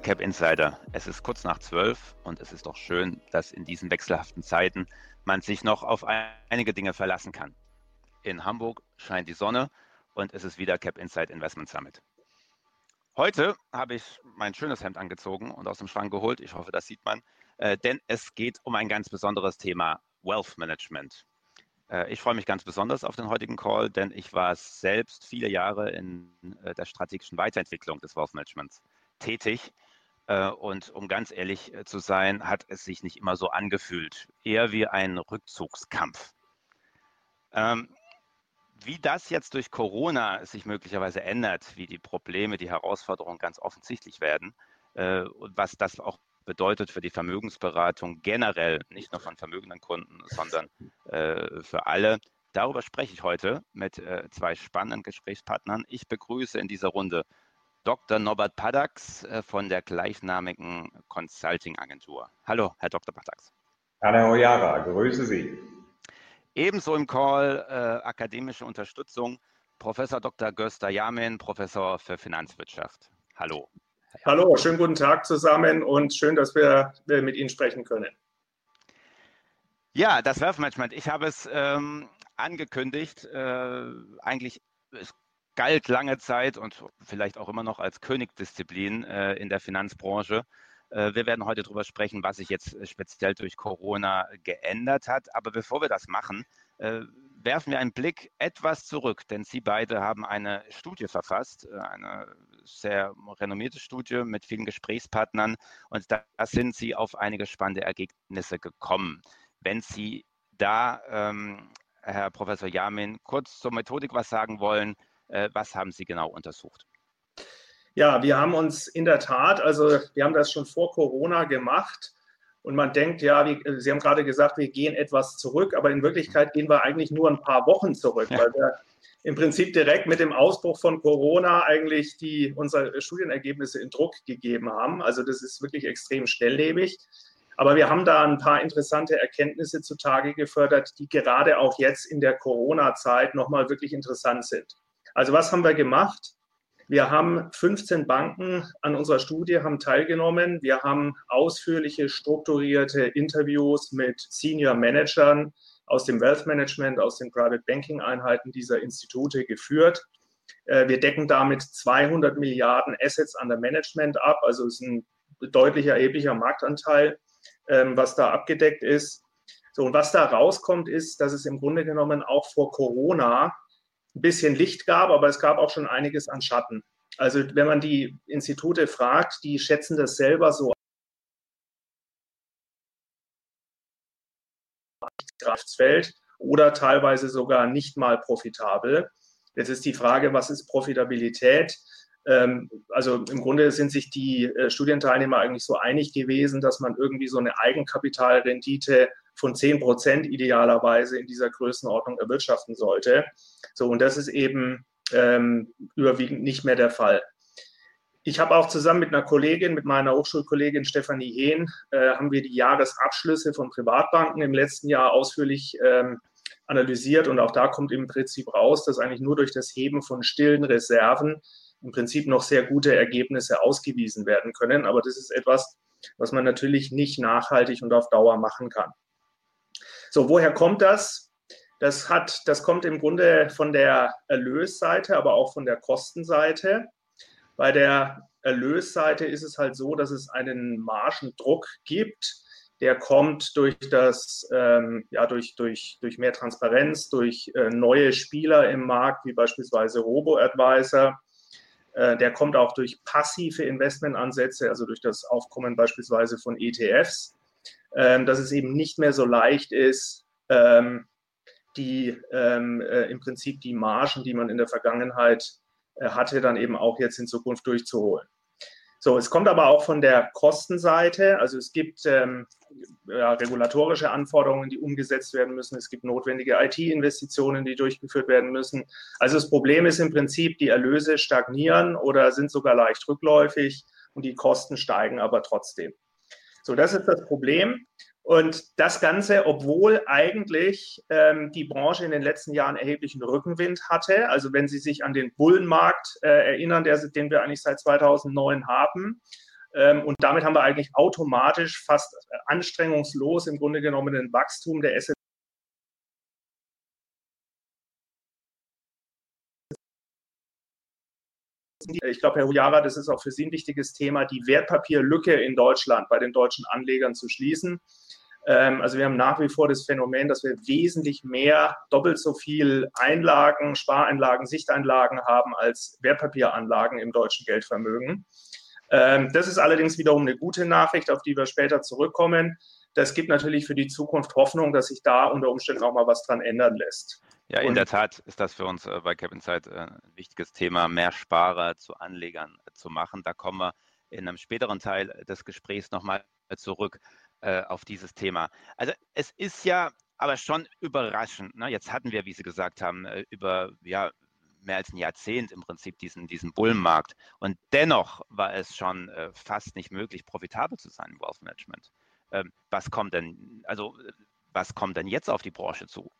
Cap Insider, es ist kurz nach zwölf und es ist doch schön, dass in diesen wechselhaften Zeiten man sich noch auf einige Dinge verlassen kann. In Hamburg scheint die Sonne und es ist wieder Cap Insight Investment Summit. Heute habe ich mein schönes Hemd angezogen und aus dem Schrank geholt. Ich hoffe, das sieht man, äh, denn es geht um ein ganz besonderes Thema, Wealth Management. Äh, ich freue mich ganz besonders auf den heutigen Call, denn ich war selbst viele Jahre in äh, der strategischen Weiterentwicklung des Wealth Managements tätig. Äh, und um ganz ehrlich äh, zu sein, hat es sich nicht immer so angefühlt. Eher wie ein Rückzugskampf. Ähm, wie das jetzt durch Corona sich möglicherweise ändert, wie die Probleme, die Herausforderungen ganz offensichtlich werden äh, und was das auch bedeutet für die Vermögensberatung generell, nicht nur von vermögenden Kunden, sondern für alle. Darüber spreche ich heute mit zwei spannenden Gesprächspartnern. Ich begrüße in dieser Runde Dr. Norbert Padax äh, von der gleichnamigen Consulting-Agentur. Hallo, Herr Dr. Padax. Herr Hojara, grüße Sie. Ebenso im Call äh, akademische Unterstützung Professor Dr. Gösta Jamin, Professor für Finanzwirtschaft. Hallo. Hallo, schönen guten Tag zusammen und schön, dass wir mit Ihnen sprechen können. Ja, das Wealth Management. Ich habe es ähm, angekündigt. Äh, eigentlich, es galt lange Zeit und vielleicht auch immer noch als Königdisziplin äh, in der Finanzbranche. Äh, wir werden heute darüber sprechen, was sich jetzt äh, speziell durch Corona geändert hat. Aber bevor wir das machen, äh, werfen wir einen Blick etwas zurück, denn Sie beide haben eine Studie verfasst, äh, eine sehr renommierte Studie mit vielen Gesprächspartnern und da sind Sie auf einige spannende Ergebnisse gekommen. Wenn Sie da, ähm, Herr Professor Jamin, kurz zur Methodik was sagen wollen, was haben Sie genau untersucht? Ja, wir haben uns in der Tat, also wir haben das schon vor Corona gemacht. Und man denkt, ja, wie, Sie haben gerade gesagt, wir gehen etwas zurück, aber in Wirklichkeit gehen wir eigentlich nur ein paar Wochen zurück, ja. weil wir im Prinzip direkt mit dem Ausbruch von Corona eigentlich die, unsere Studienergebnisse in Druck gegeben haben. Also das ist wirklich extrem schnelllebig. Aber wir haben da ein paar interessante Erkenntnisse zutage gefördert, die gerade auch jetzt in der Corona-Zeit nochmal wirklich interessant sind. Also was haben wir gemacht? Wir haben 15 Banken an unserer Studie haben teilgenommen. Wir haben ausführliche, strukturierte Interviews mit Senior Managern aus dem Wealth Management, aus den Private Banking Einheiten dieser Institute geführt. Äh, wir decken damit 200 Milliarden Assets under Management ab, also es ist ein deutlich erheblicher Marktanteil, ähm, was da abgedeckt ist. So, und was da rauskommt, ist, dass es im Grunde genommen auch vor Corona ein bisschen Licht gab, aber es gab auch schon einiges an Schatten. Also wenn man die Institute fragt, die schätzen das selber so Kraftfeld oder teilweise sogar nicht mal profitabel. Jetzt ist die Frage, was ist Profitabilität? Ähm, also im Grunde sind sich die äh, Studienteilnehmer eigentlich so einig gewesen, dass man irgendwie so eine Eigenkapitalrendite von 10 Prozent idealerweise in dieser Größenordnung erwirtschaften sollte. So, und das ist eben ähm, überwiegend nicht mehr der Fall. Ich habe auch zusammen mit einer Kollegin, mit meiner Hochschulkollegin Stefanie Hehn, äh, haben wir die Jahresabschlüsse von Privatbanken im letzten Jahr ausführlich ähm, analysiert und auch da kommt im Prinzip raus, dass eigentlich nur durch das Heben von stillen Reserven im Prinzip noch sehr gute Ergebnisse ausgewiesen werden können. Aber das ist etwas, was man natürlich nicht nachhaltig und auf Dauer machen kann. So, woher kommt das? Das, hat, das kommt im Grunde von der Erlösseite, aber auch von der Kostenseite. Bei der Erlösseite ist es halt so, dass es einen Margendruck gibt. Der kommt durch das, ähm, ja, durch, durch, durch mehr Transparenz, durch äh, neue Spieler im Markt, wie beispielsweise Robo-Advisor. Äh, der kommt auch durch passive Investmentansätze, also durch das Aufkommen beispielsweise von ETFs dass es eben nicht mehr so leicht ist, ähm, die ähm, äh, im Prinzip die Margen, die man in der Vergangenheit äh, hatte, dann eben auch jetzt in Zukunft durchzuholen. So, es kommt aber auch von der Kostenseite. Also es gibt ähm, ja, regulatorische Anforderungen, die umgesetzt werden müssen. Es gibt notwendige IT-Investitionen, die durchgeführt werden müssen. Also das Problem ist im Prinzip, die Erlöse stagnieren oder sind sogar leicht rückläufig und die Kosten steigen aber trotzdem. So, das ist das Problem. Und das Ganze, obwohl eigentlich ähm, die Branche in den letzten Jahren erheblichen Rückenwind hatte. Also wenn Sie sich an den Bullenmarkt äh, erinnern, der, den wir eigentlich seit 2009 haben, Ähm, und damit haben wir eigentlich automatisch fast anstrengungslos im Grunde genommen ein Wachstum der Asset Ich glaube, Herr Hujara, das ist auch für Sie ein wichtiges Thema, die Wertpapierlücke in Deutschland bei den deutschen Anlegern zu schließen. Ähm, also wir haben nach wie vor das Phänomen, dass wir wesentlich mehr, doppelt so viel Einlagen, Spareinlagen, Sichteinlagen haben als Wertpapieranlagen im deutschen Geldvermögen. Ähm, das ist allerdings wiederum eine gute Nachricht, auf die wir später zurückkommen. Das gibt natürlich für die Zukunft Hoffnung, dass sich da unter Umständen auch mal was dran ändern lässt. Ja, in der Tat ist das für uns äh, bei Cap Insight äh, ein wichtiges Thema, mehr Sparer zu Anlegern äh, zu machen. Da kommen wir in einem späteren Teil des Gesprächs nochmal zurück auf dieses Thema. Also es ist ja aber schon überraschend. Ne? Jetzt hatten wir, wie Sie gesagt haben, über ja, mehr als ein Jahrzehnt im Prinzip diesen, diesen Bullenmarkt. Und dennoch war es schon fast nicht möglich, profitabel zu sein im Wealth Management. Ähm, was kommt denn, also was kommt denn jetzt auf die Branche zu?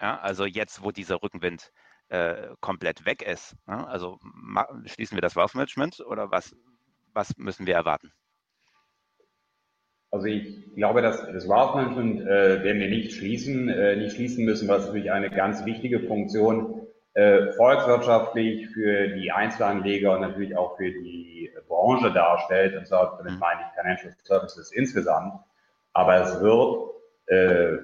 Ja, also jetzt, wo dieser Rückenwind äh, komplett weg ist, ja, also schließen wir das Wealth Management oder was, was müssen wir erwarten? Also ich glaube, dass das Wealth Management äh, werden wir nicht schließen, äh, nicht schließen müssen, was natürlich eine ganz wichtige Funktion äh, volkswirtschaftlich für die Einzelanleger und natürlich auch für die Branche darstellt. Und zwar damit mhm. meine ich Financial Services insgesamt. Aber es wird äh,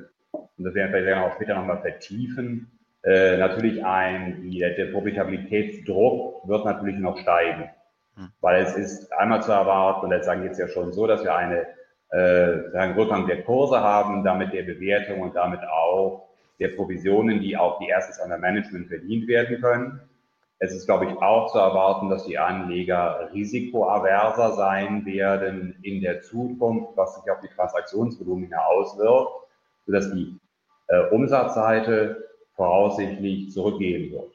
und das werden wir vielleicht auch später nochmal vertiefen, äh, natürlich ein, die, der Profitabilitätsdruck wird natürlich noch steigen. Hm. Weil es ist einmal zu erwarten, und jetzt sagen jetzt ja schon so, dass wir eine äh, sagen, Rückgang der Kurse haben, damit der Bewertung und damit auch der Provisionen, die auch die erstes an der Management verdient werden können. Es ist, glaube ich, auch zu erwarten, dass die Anleger risikoaverser sein werden in der Zukunft, was sich auf die Transaktionsvolumina auswirkt sodass die äh, Umsatzseite voraussichtlich zurückgehen wird.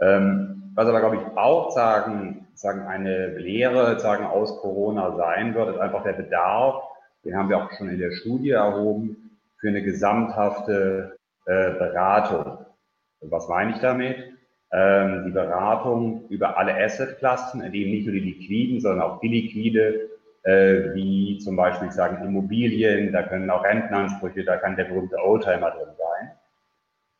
Ähm, was aber, glaube ich, auch sagen, sagen eine Lehre sagen aus Corona sein wird, ist einfach der Bedarf, den haben wir auch schon in der Studie erhoben, für eine gesamthafte äh, Beratung. Was meine ich damit? Ähm, die Beratung über alle Assetklassen, in denen nicht nur die liquiden, sondern auch illiquide äh, wie zum Beispiel sagen Immobilien, da können auch Rentenansprüche, da kann der berühmte Oldtimer drin sein,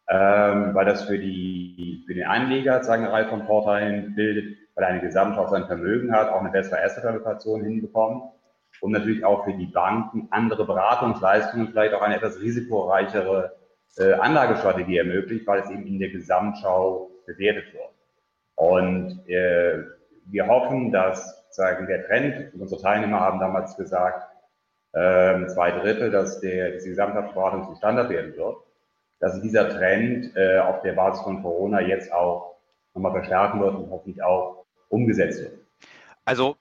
ähm, weil das für, die, für den Anleger sagen eine Reihe von Vorteilen bildet, weil er eine Gesamtschau sein Vermögen hat, auch eine bessere Asset-Allokation hinbekommt und natürlich auch für die Banken andere Beratungsleistungen, vielleicht auch eine etwas risikoreichere äh, Anlagestrategie ermöglicht, weil es eben in der Gesamtschau bewertet wird. Und äh, wir hoffen, dass sagen, der Trend, unsere Teilnehmer haben damals gesagt, ähm, zwei Drittel, dass der, die Gesamthaftverwaltung zum Standard werden wird, dass dieser Trend äh, auf der Basis von Corona jetzt auch nochmal verstärken wird und hoffentlich auch umgesetzt wird. Also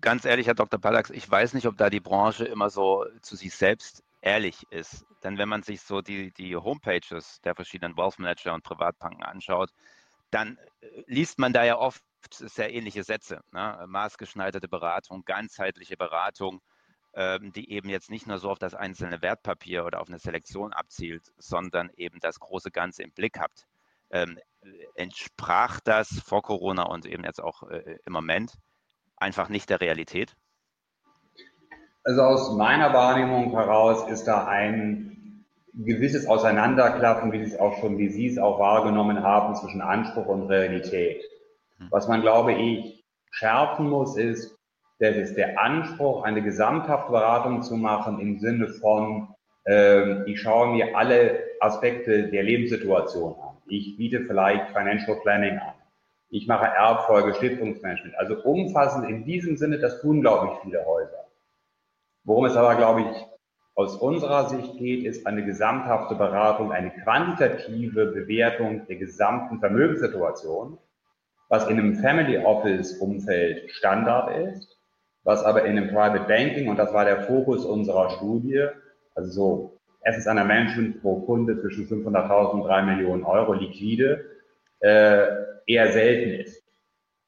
ganz ehrlich, Herr Dr. Pallax, ich weiß nicht, ob da die Branche immer so zu sich selbst ehrlich ist. Denn wenn man sich so die, die Homepages der verschiedenen Wealth Manager und Privatbanken anschaut, dann äh, liest man da ja oft sehr ähnliche Sätze. Ne? Maßgeschneiderte Beratung, ganzheitliche Beratung, ähm, die eben jetzt nicht nur so auf das einzelne Wertpapier oder auf eine Selektion abzielt, sondern eben das große Ganze im Blick habt. Ähm, entsprach das vor Corona und eben jetzt auch äh, im Moment einfach nicht der Realität? Also aus meiner Wahrnehmung heraus ist da ein gewisses Auseinanderklaffen, wie auch schon, wie Sie es auch wahrgenommen haben, zwischen Anspruch und Realität. Was man, glaube ich, schärfen muss, ist, dass es der Anspruch, eine gesamthafte Beratung zu machen im Sinne von, äh, ich schaue mir alle Aspekte der Lebenssituation an. Ich biete vielleicht Financial Planning an. Ich mache Erbfolge, Stiftungsmanagement. Also umfassend in diesem Sinne, das tun, glaube ich, viele Häuser. Worum es aber, glaube ich, aus unserer Sicht geht, ist eine gesamthafte Beratung, eine quantitative Bewertung der gesamten Vermögenssituation was in einem Family Office Umfeld Standard ist, was aber in einem Private Banking, und das war der Fokus unserer Studie, also so Assets under Management pro Kunde zwischen 500.000 und 3 Millionen Euro liquide, äh, eher selten ist.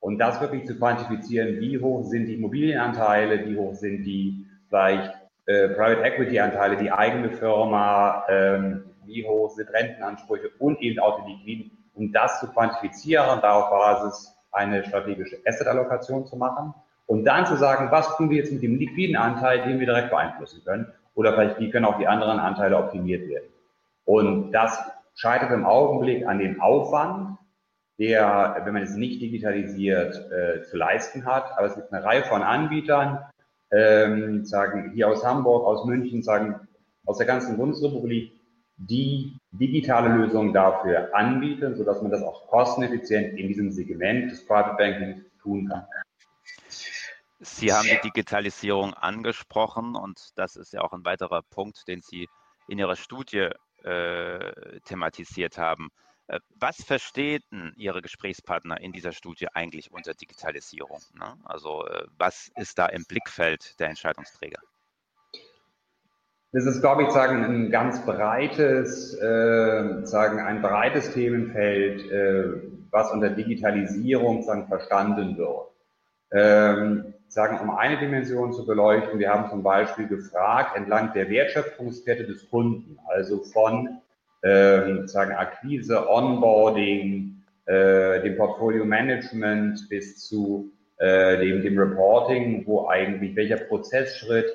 Und das wirklich zu quantifizieren, wie hoch sind die Immobilienanteile, wie hoch sind die vielleicht äh, Private Equity Anteile, die eigene Firma, ähm, wie hoch sind Rentenansprüche und eben auch die liquiden um das zu quantifizieren und da auf Basis eine strategische Asset-Allokation zu machen Und dann zu sagen, was tun wir jetzt mit dem liquiden Anteil, den wir direkt beeinflussen können? Oder vielleicht, wie können auch die anderen Anteile optimiert werden? Und das scheitert im Augenblick an dem Aufwand, der, wenn man es nicht digitalisiert, äh, zu leisten hat. Aber es gibt eine Reihe von Anbietern, ähm, sagen hier aus Hamburg, aus München, sagen aus der ganzen Bundesrepublik, die digitale Lösungen dafür anbieten, sodass man das auch kosteneffizient in diesem Segment des Private Banking tun kann. Sie haben die Digitalisierung angesprochen und das ist ja auch ein weiterer Punkt, den Sie in Ihrer Studie äh, thematisiert haben. Äh, was verstehen Ihre Gesprächspartner in dieser Studie eigentlich unter Digitalisierung? Ne? Also äh, was ist da im Blickfeld der Entscheidungsträger? Das ist, glaube ich, sagen ein ganz breites, äh, sagen ein breites Themenfeld, äh, was unter Digitalisierung sagen, verstanden wird. Ähm, sagen, um eine Dimension zu beleuchten, wir haben zum Beispiel gefragt, entlang der Wertschöpfungskette des Kunden, also von ähm, sagen Akquise, Onboarding, äh, dem Portfolio Management bis zu äh, dem, dem Reporting, wo eigentlich welcher Prozessschritt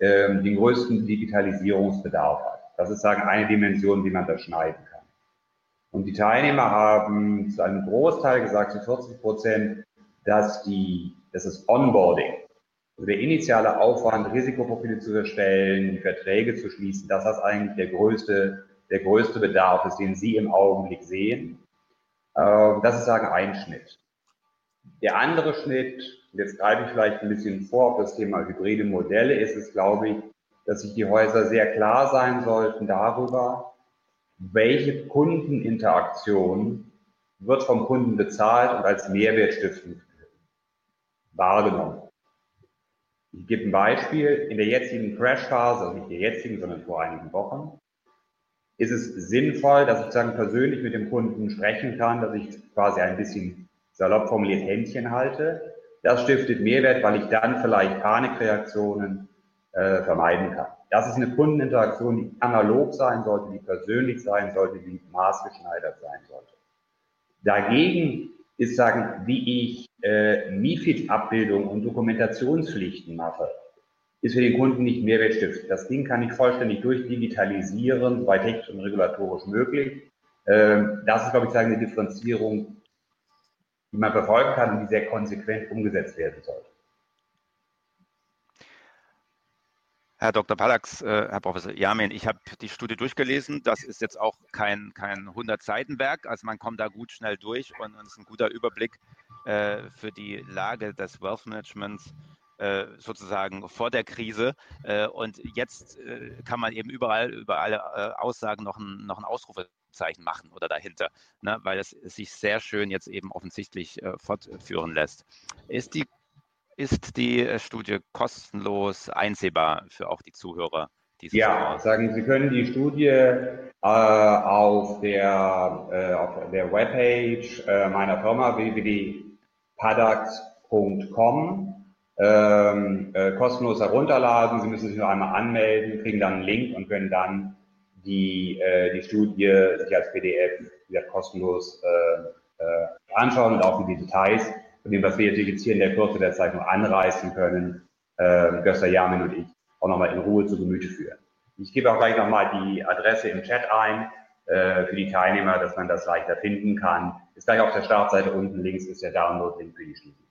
ähm, den größten Digitalisierungsbedarf hat. Das ist sagen eine Dimension, wie man das schneiden kann. Und die Teilnehmer haben zu einem Großteil gesagt, zu 40 Prozent, dass die, dass das Onboarding, also der initiale Aufwand, Risikoprofile zu erstellen, die Verträge zu schließen, dass das eigentlich der größte, der größte Bedarf ist, den Sie im Augenblick sehen. Ähm, das ist sagen ein Schnitt. Der andere Schnitt jetzt greife ich vielleicht ein bisschen vor auf das Thema hybride Modelle, ist es, glaube ich, dass sich die Häuser sehr klar sein sollten darüber, welche Kundeninteraktion wird vom Kunden bezahlt und als Mehrwert stiftend wahrgenommen. Ich gebe ein Beispiel. In der jetzigen Crash-Phase, also nicht der jetzigen, sondern vor einigen Wochen, ist es sinnvoll, dass ich sagen, persönlich mit dem Kunden sprechen kann, dass ich quasi ein bisschen salopp formuliert Händchen halte das stiftet Mehrwert, weil ich dann vielleicht Panikreaktionen äh, vermeiden kann. Das ist eine Kundeninteraktion, die analog sein sollte, die persönlich sein sollte, die maßgeschneidert sein sollte. Dagegen ist sagen, wie ich äh, MIFID-Abbildung und Dokumentationspflichten mache, ist für den Kunden nicht Mehrwertstift. Das Ding kann ich vollständig durchdigitalisieren, soweit technisch und regulatorisch möglich. Ähm, das ist, glaube ich, sagen, eine Differenzierung die man verfolgen kann und die sehr konsequent umgesetzt werden sollte. Herr Dr. Palax, äh, Herr Professor Jamin, ich habe die Studie durchgelesen. Das ist jetzt auch kein, kein 100-Seiten-Werk. Also man kommt da gut schnell durch und es ist ein guter Überblick äh, für die Lage des Wealth Managements äh, sozusagen vor der Krise. Äh, und jetzt äh, kann man eben überall über alle Aussagen noch ein, noch ein Ausrufe Ausrufezeichen machen oder dahinter, ne, weil es sich sehr schön jetzt eben offensichtlich äh, fortführen lässt. Ist die, ist die äh, Studie kostenlos einsehbar für auch die Zuhörer? Ja, sagen Sie können die Studie äh, auf, der, äh, auf der Webpage äh, meiner Firma www.padax.com ähm, äh, kostenlos herunterladen. Sie müssen sich nur einmal anmelden, kriegen dann einen Link und können dann die, äh, die Studie sich als PDF wieder kostenlos äh, äh, anschauen und auch die Details von dem, was wir jetzt hier in der Kürze der Zeit noch anreißen können, äh, Göster Jamin und ich auch nochmal in Ruhe zu Gemüte führen. Ich gebe auch gleich nochmal die Adresse im Chat ein äh, für die Teilnehmer, dass man das leichter finden kann. Ist gleich auf der Startseite unten links ist der Download-Link für die Studie.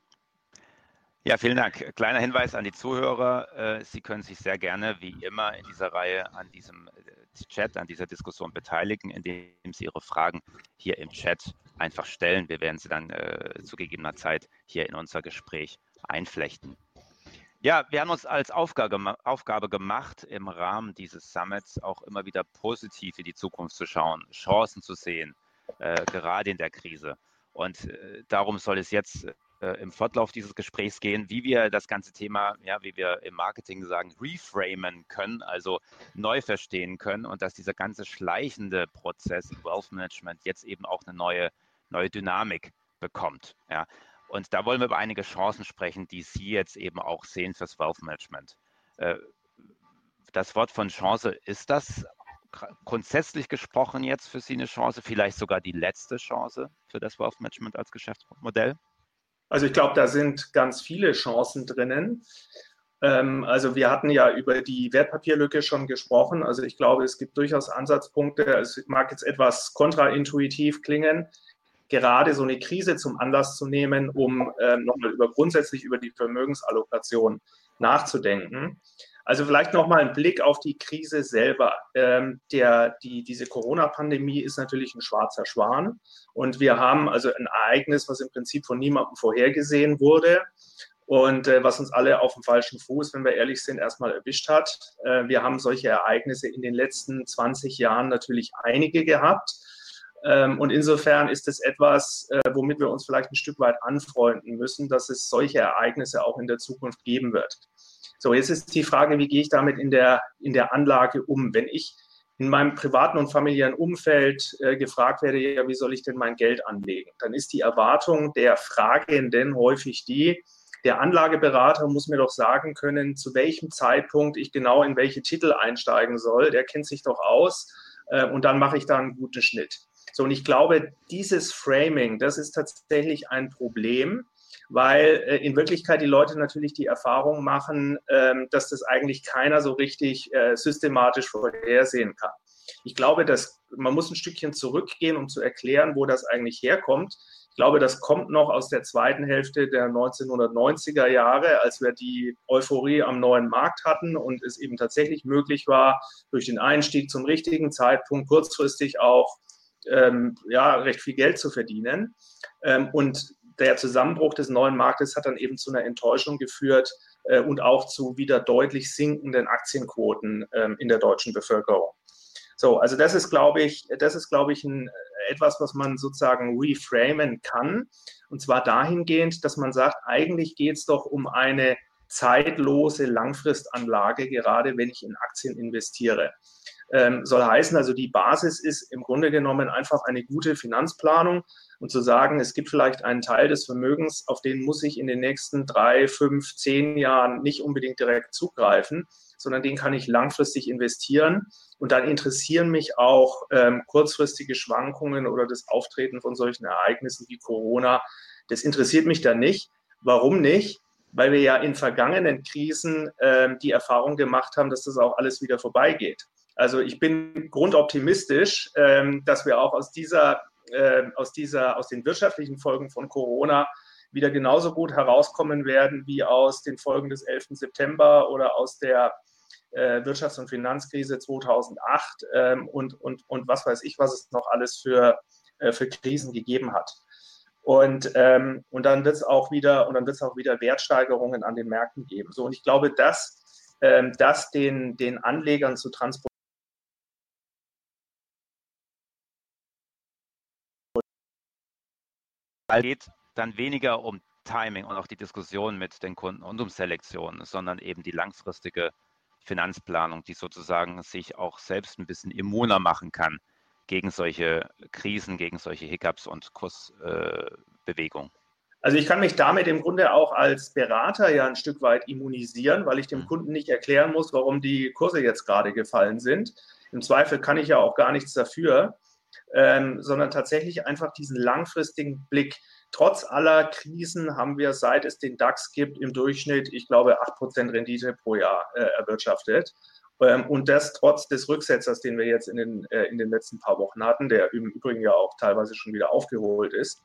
Ja, vielen Dank. Kleiner Hinweis an die Zuhörer. Äh, Sie können sich sehr gerne, wie immer in dieser Reihe, an diesem äh, Chat, an dieser Diskussion beteiligen, indem Sie Ihre Fragen hier im Chat einfach stellen. Wir werden sie dann äh, zu gegebener Zeit hier in unser Gespräch einflechten. Ja, wir haben uns als Aufgabe, Aufgabe gemacht, im Rahmen dieses Summits auch immer wieder positiv in die Zukunft zu schauen, Chancen zu sehen, äh, gerade in der Krise. Und darum soll es jetzt äh, im Fortlauf dieses Gesprächs gehen, wie wir das ganze Thema, ja, wie wir im Marketing sagen, reframen können, also neu verstehen können und dass dieser ganze schleichende Prozess im Wealth Management jetzt eben auch eine neue, neue Dynamik bekommt. Ja. Und da wollen wir über einige Chancen sprechen, die Sie jetzt eben auch sehen fürs Wealth Management. Äh, das Wort von Chance, ist das grundsätzlich gesprochen jetzt für Sie eine Chance, vielleicht sogar die letzte Chance für das Wealth Management als Geschäftsmodell? Also ich glaube, da sind ganz viele Chancen drinnen. Ähm, also wir hatten ja über die Wertpapierlücke schon gesprochen. Also ich glaube, es gibt durchaus Ansatzpunkte. Es mag jetzt etwas kontraintuitiv klingen, gerade so eine Krise zum Anlass zu nehmen, um ähm, nochmal über grundsätzlich über die Vermögensallokation nachzudenken. Also vielleicht nochmal ein Blick auf die Krise selber. Ähm, der, die, diese Corona-Pandemie ist natürlich ein schwarzer Schwan. Und wir haben also ein Ereignis, was im Prinzip von niemandem vorhergesehen wurde und äh, was uns alle auf dem falschen Fuß, wenn wir ehrlich sind, erstmal erwischt hat. Äh, wir haben solche Ereignisse in den letzten 20 Jahren natürlich einige gehabt. Ähm, und insofern ist es etwas, äh, womit wir uns vielleicht ein Stück weit anfreunden müssen, dass es solche Ereignisse auch in der Zukunft geben wird. So, jetzt ist die Frage, wie gehe ich damit in der, in der Anlage um? Wenn ich in meinem privaten und familiären Umfeld äh, gefragt werde, ja, wie soll ich denn mein Geld anlegen? Dann ist die Erwartung der Fragenden häufig die, der Anlageberater muss mir doch sagen können, zu welchem Zeitpunkt ich genau in welche Titel einsteigen soll. Der kennt sich doch aus äh, und dann mache ich da einen guten Schnitt. So, und ich glaube, dieses Framing, das ist tatsächlich ein Problem, weil äh, in Wirklichkeit die Leute natürlich die Erfahrung machen, ähm, dass das eigentlich keiner so richtig äh, systematisch vorhersehen kann. Ich glaube, dass man muss ein Stückchen zurückgehen, um zu erklären, wo das eigentlich herkommt. Ich glaube, das kommt noch aus der zweiten Hälfte der 1990er Jahre, als wir die Euphorie am neuen Markt hatten und es eben tatsächlich möglich war, durch den Einstieg zum richtigen Zeitpunkt kurzfristig auch ähm, ja, recht viel Geld zu verdienen. Ähm, und der Zusammenbruch des neuen Marktes hat dann eben zu einer Enttäuschung geführt äh, und auch zu wieder deutlich sinkenden Aktienquoten ähm, in der deutschen Bevölkerung. So, also das ist, glaube ich, das ist, glaube ich, ein, etwas, was man sozusagen reframen kann. Und zwar dahingehend, dass man sagt, eigentlich geht es doch um eine zeitlose Langfristanlage, gerade wenn ich in Aktien investiere. Ähm, soll heißen, also die Basis ist im Grunde genommen einfach eine gute Finanzplanung und zu sagen, es gibt vielleicht einen Teil des Vermögens, auf den muss ich in den nächsten drei, fünf, zehn Jahren nicht unbedingt direkt zugreifen, sondern den kann ich langfristig investieren. Und dann interessieren mich auch ähm, kurzfristige Schwankungen oder das Auftreten von solchen Ereignissen wie Corona. Das interessiert mich dann nicht. Warum nicht? Weil wir ja in vergangenen Krisen ähm, die Erfahrung gemacht haben, dass das auch alles wieder vorbeigeht. Also ich bin grundoptimistisch, ähm, dass wir auch aus dieser aus, dieser, aus den wirtschaftlichen Folgen von Corona wieder genauso gut herauskommen werden wie aus den Folgen des 11. September oder aus der äh, Wirtschafts- und Finanzkrise 2008 ähm, und, und, und was weiß ich, was es noch alles für, äh, für Krisen gegeben hat. Und, ähm, und dann wird es auch wieder auch wieder Wertsteigerungen an den Märkten geben. So, und ich glaube, dass ähm, das den, den Anlegern zu transportieren, geht dann weniger um Timing und auch die Diskussion mit den Kunden und um Selektion, sondern eben die langfristige Finanzplanung, die sozusagen sich auch selbst ein bisschen immuner machen kann gegen solche Krisen, gegen solche Hiccups und Kursbewegungen. Äh, also ich kann mich damit im Grunde auch als Berater ja ein Stück weit immunisieren, weil ich dem mhm. Kunden nicht erklären muss, warum die Kurse jetzt gerade gefallen sind. Im Zweifel kann ich ja auch gar nichts dafür ähm, sondern tatsächlich einfach diesen langfristigen Blick. Trotz aller Krisen haben wir, seit es den DAX gibt, im Durchschnitt, ich glaube, 8% Rendite pro Jahr äh, erwirtschaftet. Ähm, und das trotz des Rücksetzers, den wir jetzt in den, äh, in den letzten paar Wochen hatten, der im Übrigen ja auch teilweise schon wieder aufgeholt ist.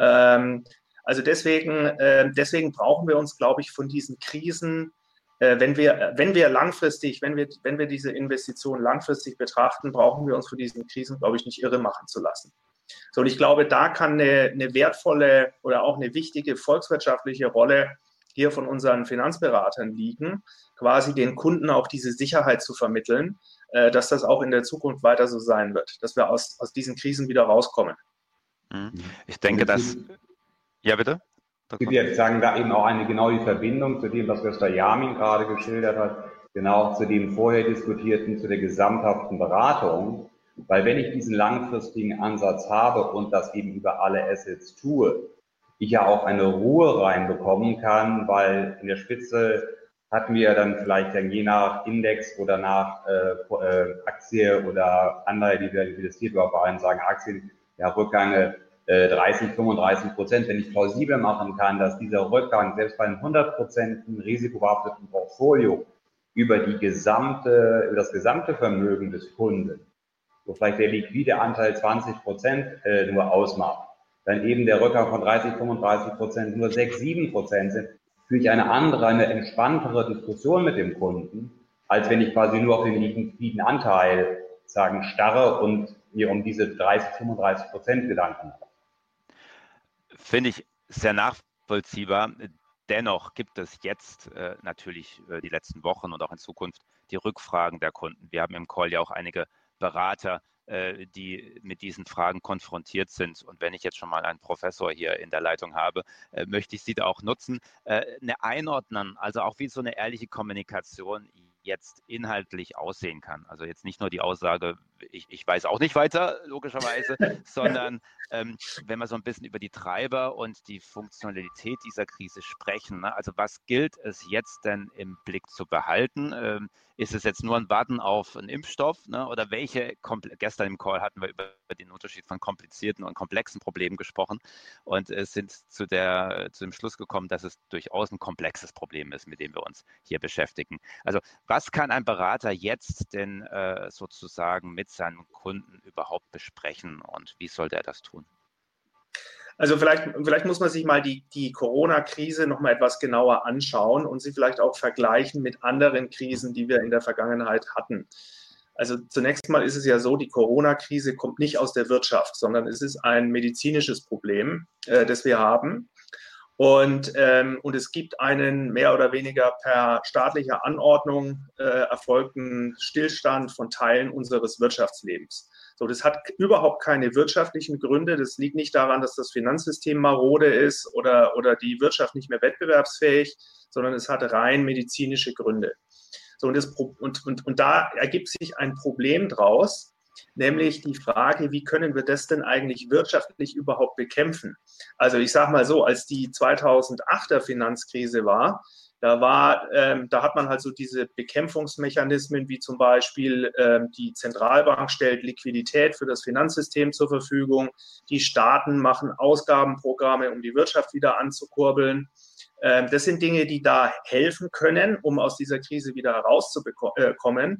Ähm, also deswegen, äh, deswegen brauchen wir uns, glaube ich, von diesen Krisen wenn wir, wenn wir langfristig, wenn wir, wenn wir diese Investition langfristig betrachten, brauchen wir uns für diesen Krisen, glaube ich, nicht irre machen zu lassen. So, und ich glaube, da kann eine, eine wertvolle oder auch eine wichtige volkswirtschaftliche Rolle hier von unseren Finanzberatern liegen, quasi den Kunden auch diese Sicherheit zu vermitteln, äh, dass das auch in der Zukunft weiter so sein wird, dass wir aus, aus diesen Krisen wieder rauskommen. Mhm. Ich denke, dass. Ja, bitte? Wir sagen da eben auch eine genaue Verbindung zu dem, was Gösta Jamin gerade geschildert hat, genau zu dem vorher diskutierten, zu der gesamthaften Beratung. Weil wenn ich diesen langfristigen Ansatz habe und das eben über alle Assets tue, ich ja auch eine Ruhe reinbekommen kann, weil in der Spitze hatten wir dann vielleicht dann je nach Index oder nach äh, äh Aktie oder andere, die wir investiert haben, sagen Aktien, ja, Rückgänge 30, 35 Prozent, wenn ich plausibel machen kann, dass dieser Rückgang selbst bei einem 100 Prozent risikobehafteten Portfolio über die gesamte, über das gesamte Vermögen des Kunden, wo vielleicht der liquide Anteil 20 Prozent äh, nur ausmacht, dann eben der Rückgang von 30, 35 Prozent nur 6, 7 Prozent sind, führe ich eine andere, eine entspanntere Diskussion mit dem Kunden, als wenn ich quasi nur auf den liquiden Anteil sagen starre und mir um diese 30, 35 Prozent Gedanken mache. Finde ich sehr nachvollziehbar. Dennoch gibt es jetzt äh, natürlich äh, die letzten Wochen und auch in Zukunft die Rückfragen der Kunden. Wir haben im Call ja auch einige Berater, äh, die mit diesen Fragen konfrontiert sind. Und wenn ich jetzt schon mal einen Professor hier in der Leitung habe, äh, möchte ich Sie da auch nutzen, äh, eine einordnen, also auch wie so eine ehrliche Kommunikation jetzt inhaltlich aussehen kann. Also jetzt nicht nur die Aussage, ich, ich weiß auch nicht weiter, logischerweise, sondern ähm, wenn wir so ein bisschen über die Treiber und die Funktionalität dieser Krise sprechen. Ne? Also was gilt es jetzt denn im Blick zu behalten? Ähm, ist es jetzt nur ein Warten auf einen Impfstoff? Ne? Oder welche, gestern im Call hatten wir über den Unterschied von komplizierten und komplexen Problemen gesprochen und äh, sind zu, der, zu dem Schluss gekommen, dass es durchaus ein komplexes Problem ist, mit dem wir uns hier beschäftigen. Also was kann ein Berater jetzt denn äh, sozusagen mit seinen Kunden überhaupt besprechen und wie sollte er das tun? Also vielleicht, vielleicht muss man sich mal die, die Corona-Krise noch mal etwas genauer anschauen und sie vielleicht auch vergleichen mit anderen Krisen, die wir in der Vergangenheit hatten. Also zunächst mal ist es ja so, die Corona-Krise kommt nicht aus der Wirtschaft, sondern es ist ein medizinisches Problem, äh, das wir haben. Und, ähm, und es gibt einen mehr oder weniger per staatlicher Anordnung äh, erfolgten Stillstand von Teilen unseres Wirtschaftslebens. So, das hat überhaupt keine wirtschaftlichen Gründe. Das liegt nicht daran, dass das Finanzsystem marode ist oder, oder die Wirtschaft nicht mehr wettbewerbsfähig, sondern es hat rein medizinische Gründe. So, und, das, und, und, und da ergibt sich ein Problem draus, nämlich die Frage, wie können wir das denn eigentlich wirtschaftlich überhaupt bekämpfen? Also ich sage mal so, als die 2008er Finanzkrise war, da war, ähm, da hat man halt so diese Bekämpfungsmechanismen, wie zum Beispiel ähm, die Zentralbank stellt Liquidität für das Finanzsystem zur Verfügung, die Staaten machen Ausgabenprogramme, um die Wirtschaft wieder anzukurbeln. Ähm, das sind Dinge, die da helfen können, um aus dieser Krise wieder herauszukommen. Äh,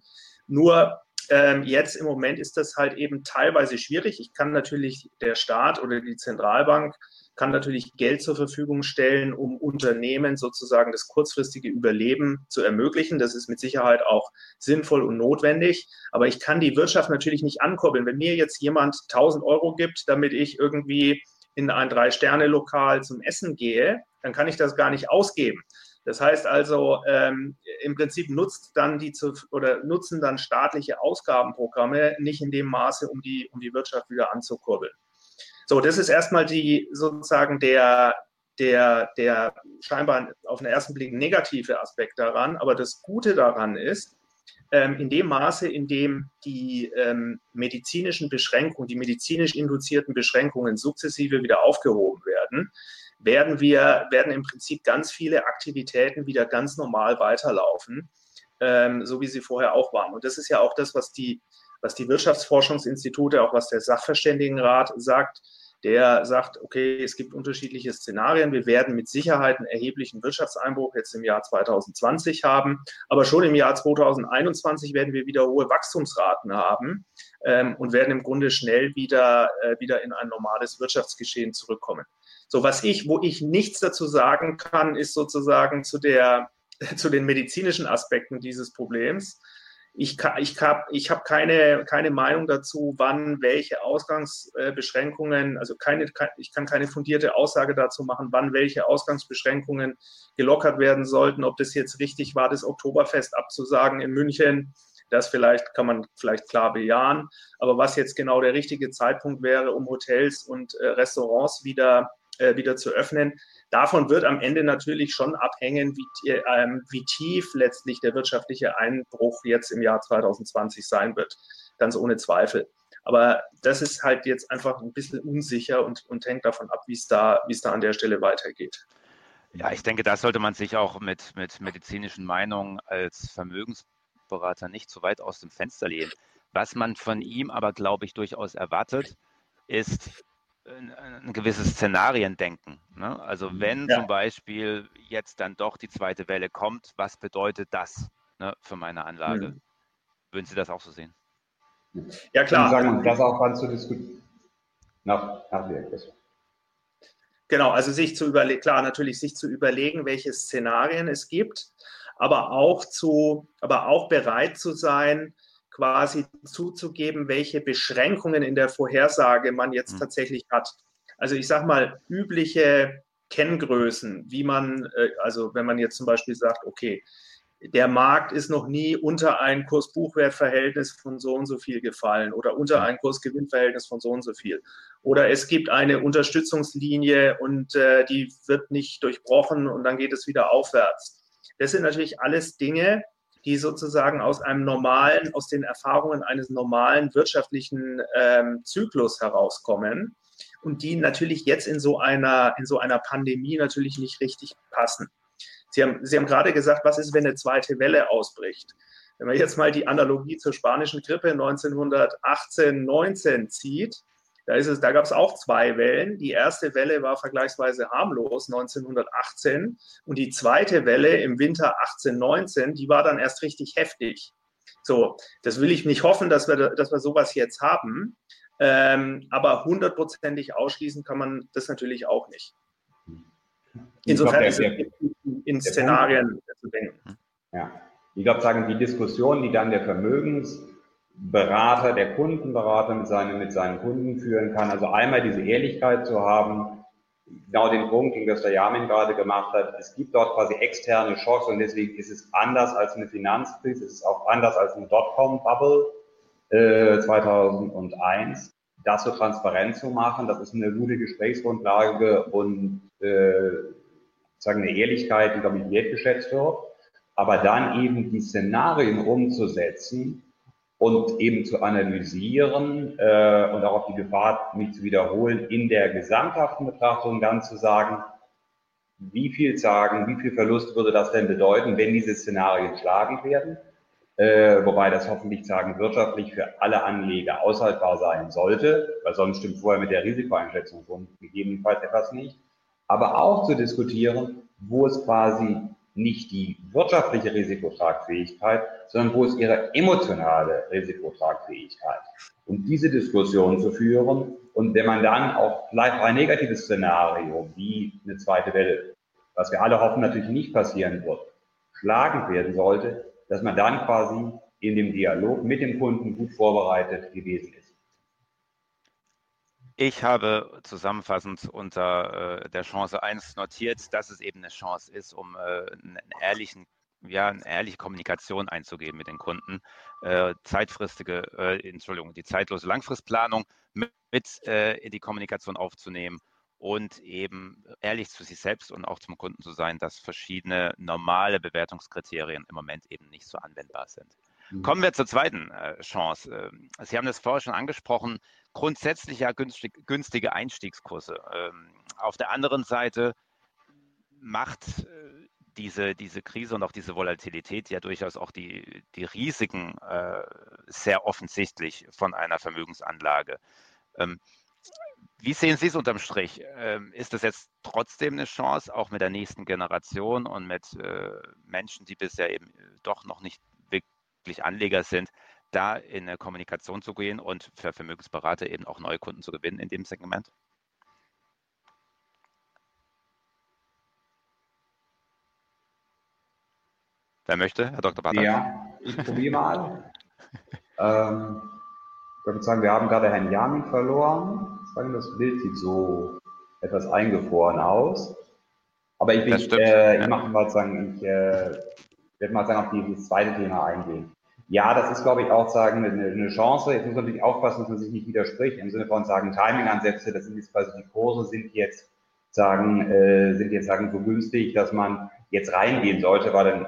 Nur ähm, jetzt im Moment ist das halt eben teilweise schwierig. Ich kann natürlich der Staat oder die Zentralbank kann natürlich Geld zur Verfügung stellen, um Unternehmen sozusagen das kurzfristige Überleben zu ermöglichen. Das ist mit Sicherheit auch sinnvoll und notwendig. Aber ich kann die Wirtschaft natürlich nicht ankurbeln. Wenn mir jetzt jemand 1000 Euro gibt, damit ich irgendwie in ein Drei-Sterne-Lokal zum Essen gehe, dann kann ich das gar nicht ausgeben. Das heißt also, ähm, im Prinzip nutzt dann die oder nutzen dann staatliche Ausgabenprogramme nicht in dem Maße, um die, um die Wirtschaft wieder anzukurbeln. So, das ist erstmal die sozusagen der, der, der scheinbar auf den ersten Blick negative Aspekt daran. Aber das Gute daran ist, ähm, in dem Maße, in dem die ähm, medizinischen Beschränkungen, die medizinisch induzierten Beschränkungen sukzessive wieder aufgehoben werden, werden wir, werden im Prinzip ganz viele Aktivitäten wieder ganz normal weiterlaufen, ähm, so wie sie vorher auch waren. Und das ist ja auch das, was die, was die Wirtschaftsforschungsinstitute, auch was der Sachverständigenrat sagt der sagt, okay, es gibt unterschiedliche Szenarien. Wir werden mit Sicherheit einen erheblichen Wirtschaftseinbruch jetzt im Jahr 2020 haben, aber schon im Jahr 2021 werden wir wieder hohe Wachstumsraten haben ähm, und werden im Grunde schnell wieder, äh, wieder in ein normales Wirtschaftsgeschehen zurückkommen. So, was ich, wo ich nichts dazu sagen kann, ist sozusagen zu der, zu den medizinischen Aspekten dieses Problems. Ich, ich habe ich hab keine, keine Meinung dazu, wann welche Ausgangsbeschränkungen, also keine, ich kann keine fundierte Aussage dazu machen, wann welche Ausgangsbeschränkungen gelockert werden sollten, ob das jetzt richtig war, das Oktoberfest abzusagen in München. Das vielleicht kann man vielleicht klar bejahen. Aber was jetzt genau der richtige Zeitpunkt wäre, um Hotels und äh, Restaurants wieder, äh, wieder zu öffnen, Davon wird am Ende natürlich schon abhängen, wie, ähm, wie tief letztlich der wirtschaftliche Einbruch jetzt im Jahr 2020 sein wird. Ganz ohne Zweifel. Aber das ist halt jetzt einfach ein bisschen unsicher und, und hängt davon ab, wie es da, es da an der Stelle weitergeht. Ja, ich denke, da sollte man sich auch mit, mit medizinischen Meinungen als Vermögensberater nicht zu weit aus dem Fenster lehnen. Was man von ihm aber, glaube ich, durchaus erwartet, ist ein, ein gewisses Szenariendenken. Ne? Also mhm. wenn ja. zum Beispiel jetzt dann doch die zweite Welle kommt, was bedeutet das ne, für meine Anlage? Mhm. Würden Sie das auch so sehen? Ja klar. Sagen, das auch dann zu diskutieren. Nach, nach Genau, also sich zu überlegen, klar, natürlich sich zu überlegen, welche Szenarien es gibt, aber auch zu, aber auch bereit zu sein, quasi zuzugeben, welche Beschränkungen in der Vorhersage man jetzt mhm. tatsächlich hat. Also ich sage mal, übliche Kenngrößen, wie man, äh, also wenn man jetzt zum Beispiel sagt, okay, der Markt ist noch nie unter ein Kurs-Buchwert-Verhältnis von so und so viel gefallen oder unter ein Kurs-Gewinn-Verhältnis von so und so viel. Oder es gibt eine Unterstützungslinie und äh, die wird nicht durchbrochen und dann geht es wieder aufwärts. Das sind natürlich alles Dinge, die sozusagen aus einem normalen, aus den Erfahrungen eines normalen wirtschaftlichen ähm, Zyklus herauskommen und die natürlich jetzt in so einer, in so einer Pandemie natürlich nicht richtig passen. Sie haben, Sie haben gerade gesagt, was ist, wenn eine zweite Welle ausbricht? Wenn man jetzt mal die Analogie zur spanischen Grippe 1918, 19 zieht, da, ist es, da gab es auch zwei Wellen. Die erste Welle war vergleichsweise harmlos 1918 und die zweite Welle im Winter 18, 19, die war dann erst richtig heftig. So, das will ich nicht hoffen, dass wir, dass wir sowas jetzt haben. Ähm, aber hundertprozentig ausschließen kann man das natürlich auch nicht. Insofern ist es in Szenarien zu denken. Ja, ich glaube, sagen die Diskussion, die dann der Vermögensberater, der Kundenberater mit seinen, mit seinen Kunden führen kann, also einmal diese Ehrlichkeit zu haben, genau den Punkt, den der Yamin gerade gemacht hat, es gibt dort quasi externe Schocks und deswegen ist es anders als eine Finanzkrise, es ist auch anders als eine Dotcom-Bubble äh, 2001 das so transparent zu machen, das ist eine gute Gesprächsgrundlage und äh, sagen eine Ehrlichkeit, die, ich, wertgeschätzt wird. Aber dann eben die Szenarien umzusetzen und eben zu analysieren äh, und auch auf die Gefahr, mich zu wiederholen, in der gesamthaften Betrachtung dann zu sagen, wie viel sagen, wie viel Verlust würde das denn bedeuten, wenn diese Szenarien schlagend werden? Äh, wobei das hoffentlich sagen wirtschaftlich für alle Anleger aushaltbar sein sollte, weil sonst stimmt vorher mit der Risikoeinschätzung von gegebenenfalls etwas nicht aber auch zu diskutieren, wo es quasi nicht die wirtschaftliche Risikotragfähigkeit, sondern wo es ihre emotionale Risikotragfähigkeit. Und diese Diskussion zu führen und wenn man dann auch vielleicht ein negatives Szenario wie eine zweite Welle, was wir alle hoffen natürlich nicht passieren wird, schlagend werden sollte, dass man dann quasi in dem Dialog mit dem Kunden gut vorbereitet gewesen ist. Ich habe zusammenfassend unter äh, der Chance 1 notiert, dass es eben eine Chance ist, um äh, einen ehrlichen, ja, eine ehrliche Kommunikation einzugehen mit den Kunden, äh, zeitfristige, äh, Entschuldigung, die zeitlose Langfristplanung mit, mit äh, in die Kommunikation aufzunehmen und eben ehrlich zu sich selbst und auch zum Kunden zu sein, dass verschiedene normale Bewertungskriterien im Moment eben nicht so anwendbar sind. Mhm. Kommen wir zur zweiten äh, Chance. Ähm, Sie haben das vorher schon angesprochen, grundsätzlich ja günstig, günstige Einstiegskurse. Ähm, auf der anderen Seite macht äh, diese, diese Krise und auch diese Volatilität ja durchaus auch die, die Risiken äh, sehr offensichtlich von einer Vermögensanlage. Ähm, wie sehen Sie es unterm Strich? Ähm, ist das jetzt trotzdem eine Chance, auch mit der nächsten Generation und mit äh, Menschen, die bisher eben doch noch nicht wirklich Anleger sind, da in eine Kommunikation zu gehen und für Vermögensberater eben auch neue Kunden zu gewinnen in dem Segment? Wer möchte, Herr Dr. Bartels? Ja, ich probiere mal. ähm, ich würde sagen, wir haben gerade Herrn Jamin verloren. Sagen, das Bild sieht so etwas eingefroren aus. Aber ich, ich, äh, ich mache mal sagen, ich äh, werde mal sagen, auf die, das zweite Thema eingehen. Ja, das ist, glaube ich, auch sagen eine, eine Chance. Jetzt muss man natürlich aufpassen, dass man sich nicht widerspricht im Sinne von sagen Timing-Ansätze. Das sind jetzt quasi die Kurse sind jetzt sagen äh, sind jetzt sagen so günstig, dass man jetzt reingehen sollte, weil dann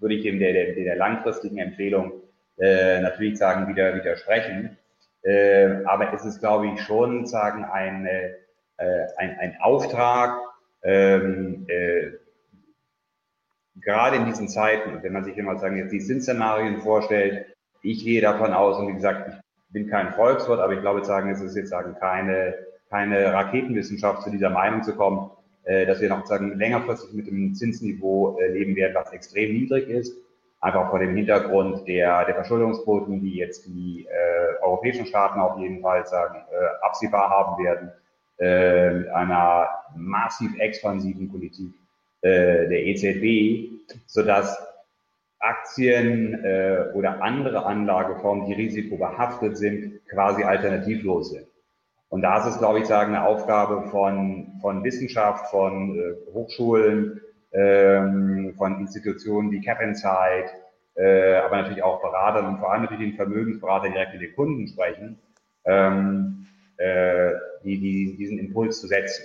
würde ich dem der, der, der langfristigen Empfehlung äh, natürlich sagen wieder widersprechen. Äh, aber es ist, glaube ich, schon sagen ein, äh, ein, ein Auftrag, ähm, äh, gerade in diesen Zeiten, wenn man sich immer sagen, jetzt die Zinsszenarien vorstellt, ich gehe davon aus, und wie gesagt, ich bin kein Volkswirt, aber ich glaube, sagen, es ist jetzt sagen keine, keine Raketenwissenschaft zu dieser Meinung zu kommen, äh, dass wir noch sagen, längerfristig mit dem Zinsniveau äh, leben werden, was extrem niedrig ist. Einfach vor dem Hintergrund der, der Verschuldungsquoten, die jetzt die äh, europäischen Staaten auf jeden Fall sagen, äh, absehbar haben werden, äh, mit einer massiv expansiven Politik äh, der EZB, sodass Aktien äh, oder andere Anlageformen, die risikobehaftet sind, quasi alternativlos sind. Und da ist es, glaube ich, sagen, eine Aufgabe von, von Wissenschaft, von äh, Hochschulen, ähm, von Institutionen wie Cap Insight, äh, aber natürlich auch Beratern und vor allem natürlich den Vermögensberatern direkt mit den Kunden sprechen, ähm, äh, die, die, diesen Impuls zu setzen.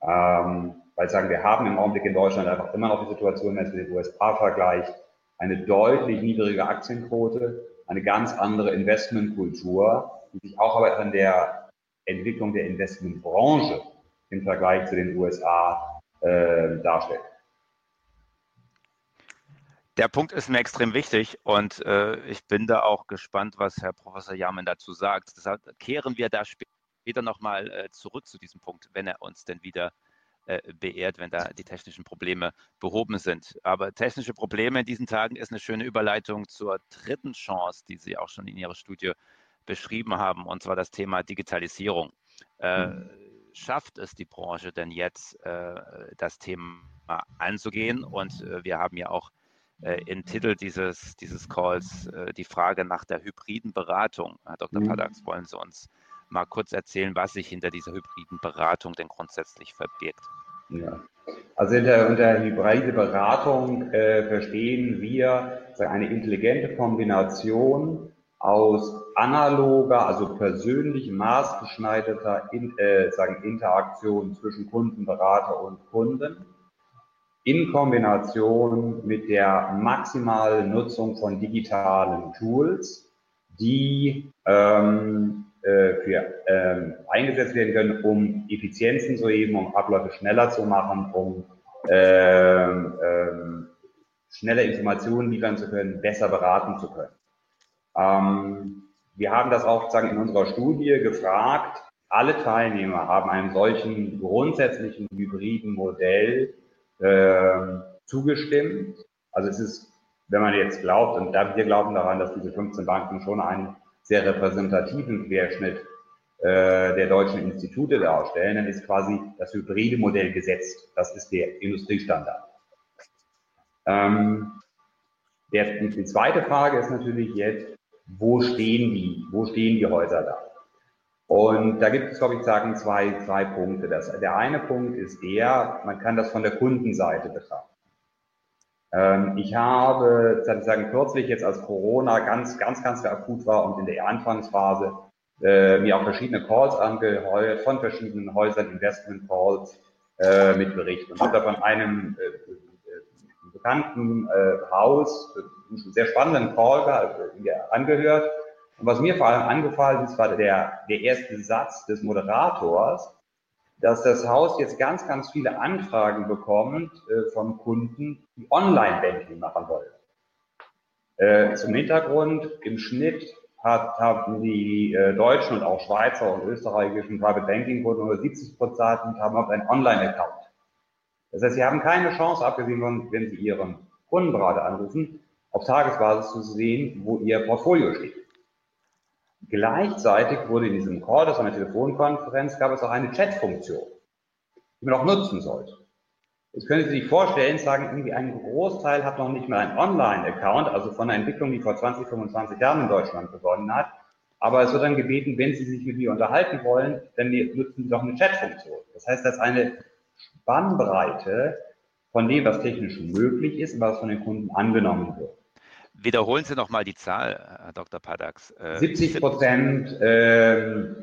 Ähm, weil sagen, wir haben im Augenblick in Deutschland einfach immer noch die Situation, wenn es mit den USA vergleicht, eine deutlich niedrige Aktienquote, eine ganz andere Investmentkultur, die sich auch aber an der Entwicklung der Investmentbranche im Vergleich zu den USA äh, darstellt. Der Punkt ist mir extrem wichtig und äh, ich bin da auch gespannt, was Herr Professor Jamen dazu sagt. Deshalb kehren wir da später nochmal äh, zurück zu diesem Punkt, wenn er uns denn wieder äh, beehrt, wenn da die technischen Probleme behoben sind. Aber technische Probleme in diesen Tagen ist eine schöne Überleitung zur dritten Chance, die Sie auch schon in Ihrer Studie beschrieben haben, und zwar das Thema Digitalisierung. Äh, mhm. schafft es die Branche denn jetzt, äh, das Thema anzugehen? Und äh, wir haben ja auch äh, im Titel dieses, dieses Calls äh, die Frage nach der hybriden Beratung. Herr Dr. Mhm. Padax, wollen Sie uns mal kurz erzählen, was sich hinter dieser hybriden Beratung denn grundsätzlich verbirgt? Ja. Also unter, unter hybride Beratung äh, verstehen wir eine intelligente Kombination aus analoger, also persönlich maßgeschneiderter in, äh, sagen, Interaktion zwischen Kunden, Berater und Kunden in Kombination mit der maximalen Nutzung von digitalen Tools, die ähm, äh, für, ähm, eingesetzt werden können, um Effizienzen zu heben, um Abläufe schneller zu machen, um ähm, ähm, schneller Informationen liefern zu können, besser beraten zu können. Ähm, wir haben das auch sagen, in unserer Studie gefragt. Alle Teilnehmer haben einem solchen grundsätzlichen hybriden Modell äh, zugestimmt. Also es ist, wenn man jetzt glaubt, und wir glauben daran, dass diese 15 Banken schon einen sehr repräsentativen Querschnitt äh, der deutschen Institute darstellen, dann ist quasi das hybride Modell gesetzt. Das ist der Industriestandard. Ähm, der, die zweite Frage ist natürlich jetzt, wo stehen die, wo stehen die Häuser da? Und da gibt es, glaube ich, sagen zwei, zwei Punkte. Das, der eine Punkt ist der, man kann das von der Kundenseite betrachten. Ähm, ich habe, sozusagen kürzlich jetzt als Corona ganz, ganz, ganz akut war und in der Anfangsphase äh, mir auch verschiedene Calls angeheuert von verschiedenen Häusern, Investment Calls äh, mit Berichten. Und habe da von einem äh, äh bekannten äh, Haus einen sehr spannenden Call äh, angehört und was mir vor allem angefallen ist, war der, der erste Satz des Moderators, dass das Haus jetzt ganz, ganz viele Anfragen bekommt äh, von Kunden, die Online-Banking machen wollen. Äh, zum Hintergrund, im Schnitt hat, haben die äh, deutschen und auch Schweizer und österreichischen Private Banking Kunden über 70 Prozent haben auch einen Online-Account. Das heißt, sie haben keine Chance, abgesehen von, wenn sie ihren Kundenberater anrufen, auf Tagesbasis zu sehen, wo ihr Portfolio steht. Gleichzeitig wurde in diesem Call, das war eine Telefonkonferenz, gab es auch eine Chat-Funktion, die man auch nutzen sollte. Jetzt können Sie sich vorstellen, sagen, irgendwie ein Großteil hat noch nicht mal einen Online-Account, also von einer Entwicklung, die vor 20, 25 Jahren in Deutschland begonnen hat. Aber es wird dann gebeten, wenn Sie sich mit mir unterhalten wollen, dann nutzen Sie doch eine Chat-Funktion. Das heißt, das ist eine Spannbreite von dem, was technisch möglich ist was von den Kunden angenommen wird. Wiederholen Sie noch mal die Zahl, Herr Dr. Padax. 70 äh, Prozent ähm,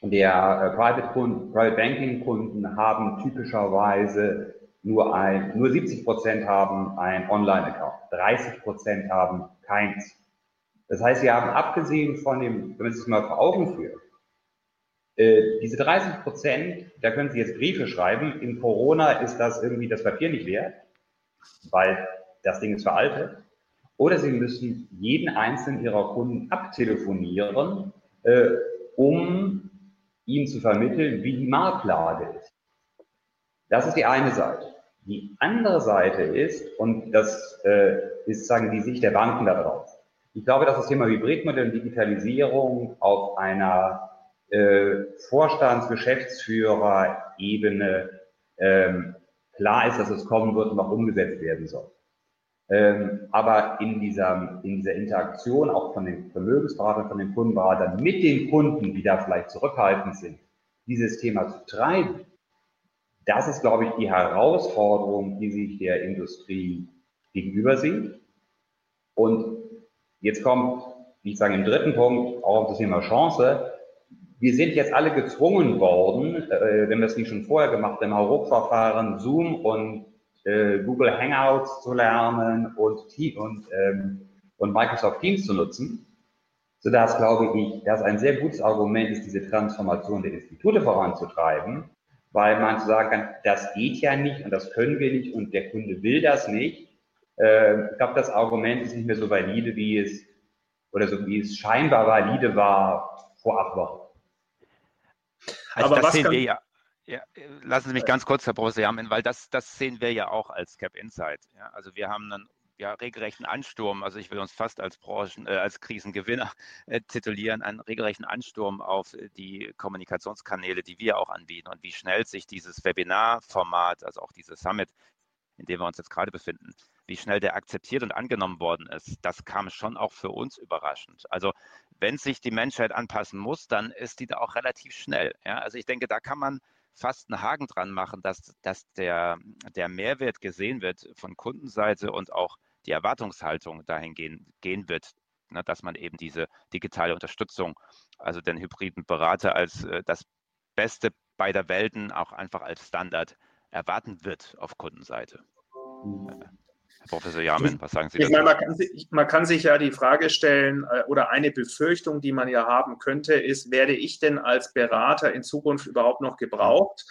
der äh, Private, Private Banking Kunden haben typischerweise nur ein, nur 70 Prozent haben ein Online-Account, 30 Prozent haben keins. Das heißt, Sie haben abgesehen von dem, wenn man sich mal vor Augen führt, äh, diese 30 Prozent, da können Sie jetzt Briefe schreiben. In Corona ist das irgendwie das Papier nicht wert, weil das Ding ist veraltet. Oder Sie müssen jeden einzelnen Ihrer Kunden abtelefonieren, äh, um ihm zu vermitteln, wie die Marktlage ist. Das ist die eine Seite. Die andere Seite ist, und das äh, ist sagen die Sicht der Banken darauf. Ich glaube, dass das Thema Hybridmodell und Digitalisierung auf einer äh, Vorstands-, Geschäftsführer-Ebene ähm, klar ist, dass es kommen wird und auch umgesetzt werden soll. Ähm, aber in dieser, in dieser Interaktion auch von den Vermögensberatern, von den Kundenberatern mit den Kunden, die da vielleicht zurückhaltend sind, dieses Thema zu treiben, das ist, glaube ich, die Herausforderung, die sich der Industrie gegenüber sieht. Und jetzt kommt, wie ich sage, im dritten Punkt auch auf das Thema Chance. Wir sind jetzt alle gezwungen worden, äh, wenn wir es nicht schon vorher gemacht haben, Hauruck-Verfahren, Zoom und äh, Google Hangouts zu lernen und, und, ähm, und Microsoft Teams zu nutzen, sodass, glaube ich, das ein sehr gutes Argument ist, diese Transformation der Institute voranzutreiben, weil man zu sagen kann, das geht ja nicht und das können wir nicht und der Kunde will das nicht. Äh, ich glaube, das Argument ist nicht mehr so valide, wie es oder so wie es scheinbar valide war vor acht Wochen. Also Aber das sehen wir ja ja, äh, lassen Sie mich ganz kurz, Herr Professor Jamin, weil das, das sehen wir ja auch als Cap Insight. Ja, also wir haben einen ja, regelrechten Ansturm, also ich will uns fast als Branchen, äh, als Krisengewinner äh, titulieren, einen regelrechten Ansturm auf die Kommunikationskanäle, die wir auch anbieten und wie schnell sich dieses Webinar-Format, also auch dieses Summit, in dem wir uns jetzt gerade befinden, wie schnell der akzeptiert und angenommen worden ist, das kam schon auch für uns überraschend. Also wenn sich die Menschheit anpassen muss, dann ist die da auch relativ schnell. Ja? Also ich denke, da kann man fast einen Haken dran machen, dass, dass der, der Mehrwert gesehen wird von Kundenseite und auch die Erwartungshaltung dahin gehen, gehen wird, ne, dass man eben diese digitale Unterstützung, also den hybriden Berater als äh, das Beste beider Welten auch einfach als Standard erwarten wird auf Kundenseite. Mhm. Professor Jamin, was sagen Sie dazu? Meine, man, kann sich, man, kann sich, ja die Frage stellen äh, oder eine Befürchtung, die man ja haben könnte, ist, werde ich denn als Berater in Zukunft überhaupt noch gebraucht?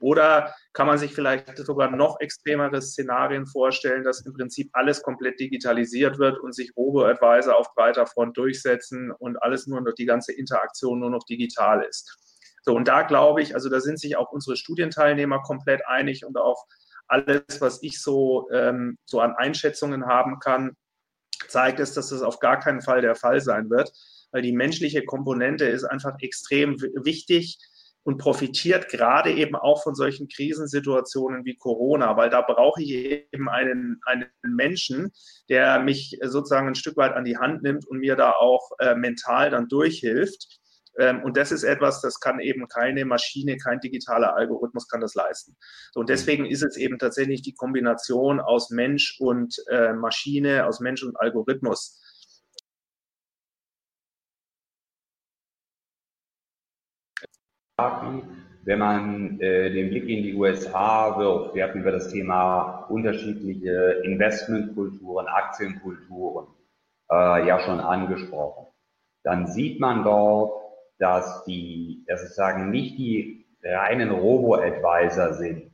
Oder kann man sich vielleicht sogar noch extremere Szenarien vorstellen, dass im Prinzip alles komplett digitalisiert wird und sich Robo-Advisor auf breiter Front durchsetzen und alles nur noch die ganze Interaktion nur noch digital ist? So, und da glaube ich, also da sind sich auch unsere Studienteilnehmer komplett einig und auch alles, was ich so, ähm, so an Einschätzungen haben kann, zeigt es, dass das auf gar keinen Fall der Fall sein wird, weil die menschliche Komponente ist einfach extrem wichtig und profitiert gerade eben auch von solchen Krisensituationen wie Corona, weil da brauche ich eben einen, einen Menschen, der mich sozusagen ein Stück weit an die Hand nimmt und mir da auch äh, mental dann durchhilft. Ähm, und das ist etwas, das kann eben keine Maschine, kein digitaler Algorithmus kann das leisten. Und deswegen ist es eben tatsächlich die Kombination aus Mensch und äh, Maschine, aus Mensch und Algorithmus. Wenn man äh, den Blick in die USA wirft, wir hatten über das Thema unterschiedliche Investmentkulturen, Aktienkulturen äh, ja schon angesprochen, dann sieht man dort, dass die, dass es sagen, nicht die reinen Robo-Advisor sind,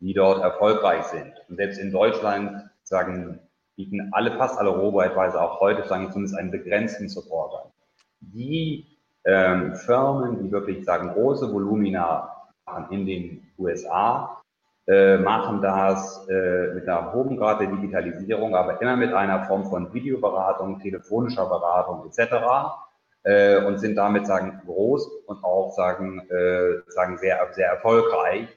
die dort erfolgreich sind. Und selbst in Deutschland sagen, bieten alle, fast alle Robo-Advisor auch heute, sagen zumindest einen begrenzten Support an. Die ähm, Firmen, die wirklich sagen, große Volumina machen in den USA, äh, machen das äh, mit einer hohen Grad der Digitalisierung, aber immer mit einer Form von Videoberatung, telefonischer Beratung etc äh, und sind damit sagen groß und auch sagen äh, sagen sehr sehr erfolgreich.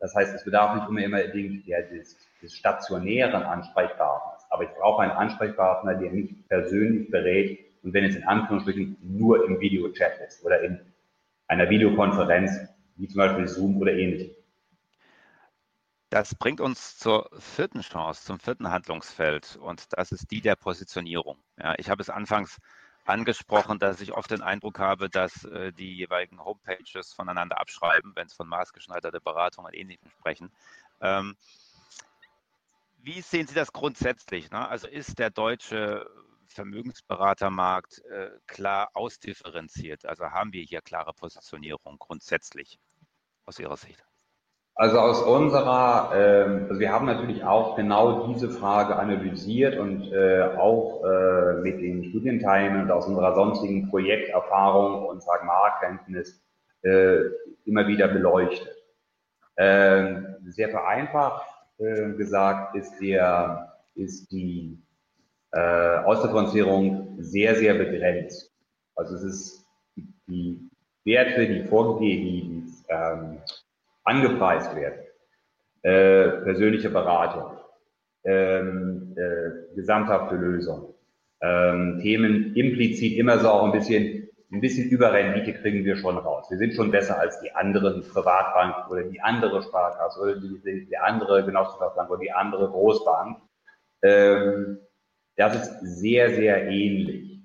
Das heißt, es bedarf nicht unbedingt der, des, des stationären Ansprechpartners, aber ich brauche einen Ansprechpartner, der mich persönlich berät und wenn es in Anführungsstrichen nur im Videochat ist oder in einer Videokonferenz, wie zum Beispiel Zoom oder ähnlichem. Das bringt uns zur vierten Chance, zum vierten Handlungsfeld und das ist die der Positionierung. Ja, ich habe es anfangs angesprochen, dass ich oft den Eindruck habe, dass äh, die jeweiligen Homepages voneinander abschreiben, wenn es von maßgeschneiderter Beratung und Ähnlichem sprechen. Ähm, wie sehen Sie das grundsätzlich? Ne? Also ist der deutsche Vermögensberatermarkt äh, klar ausdifferenziert? Also haben wir hier klare Positionierung grundsätzlich aus Ihrer Sicht? Also aus unserer, äh, also wir haben natürlich auch genau diese Frage analysiert und äh, auch äh, mit den Studienteilnehmern und aus unserer sonstigen Projekterfahrung und sagen Marktkenntnis äh, immer wieder beleuchtet. Ähm, sehr vereinfacht äh, gesagt ist, der, ist die äh, Ausdifferenzierung sehr, sehr begrenzt. Also es ist die Werte, die vorgegeben, die ähm, angepreist werden, äh, persönliche Beratung, ähm, äh, gesamthafte Lösung, ähm, Themen implizit immer so auch ein bisschen, ein bisschen über Rendite kriegen wir schon raus. Wir sind schon besser als die anderen Privatbanken oder die andere Sparkasse oder die, die andere Genossenschaftsbank oder die andere Großbank. Ähm, das ist sehr, sehr ähnlich.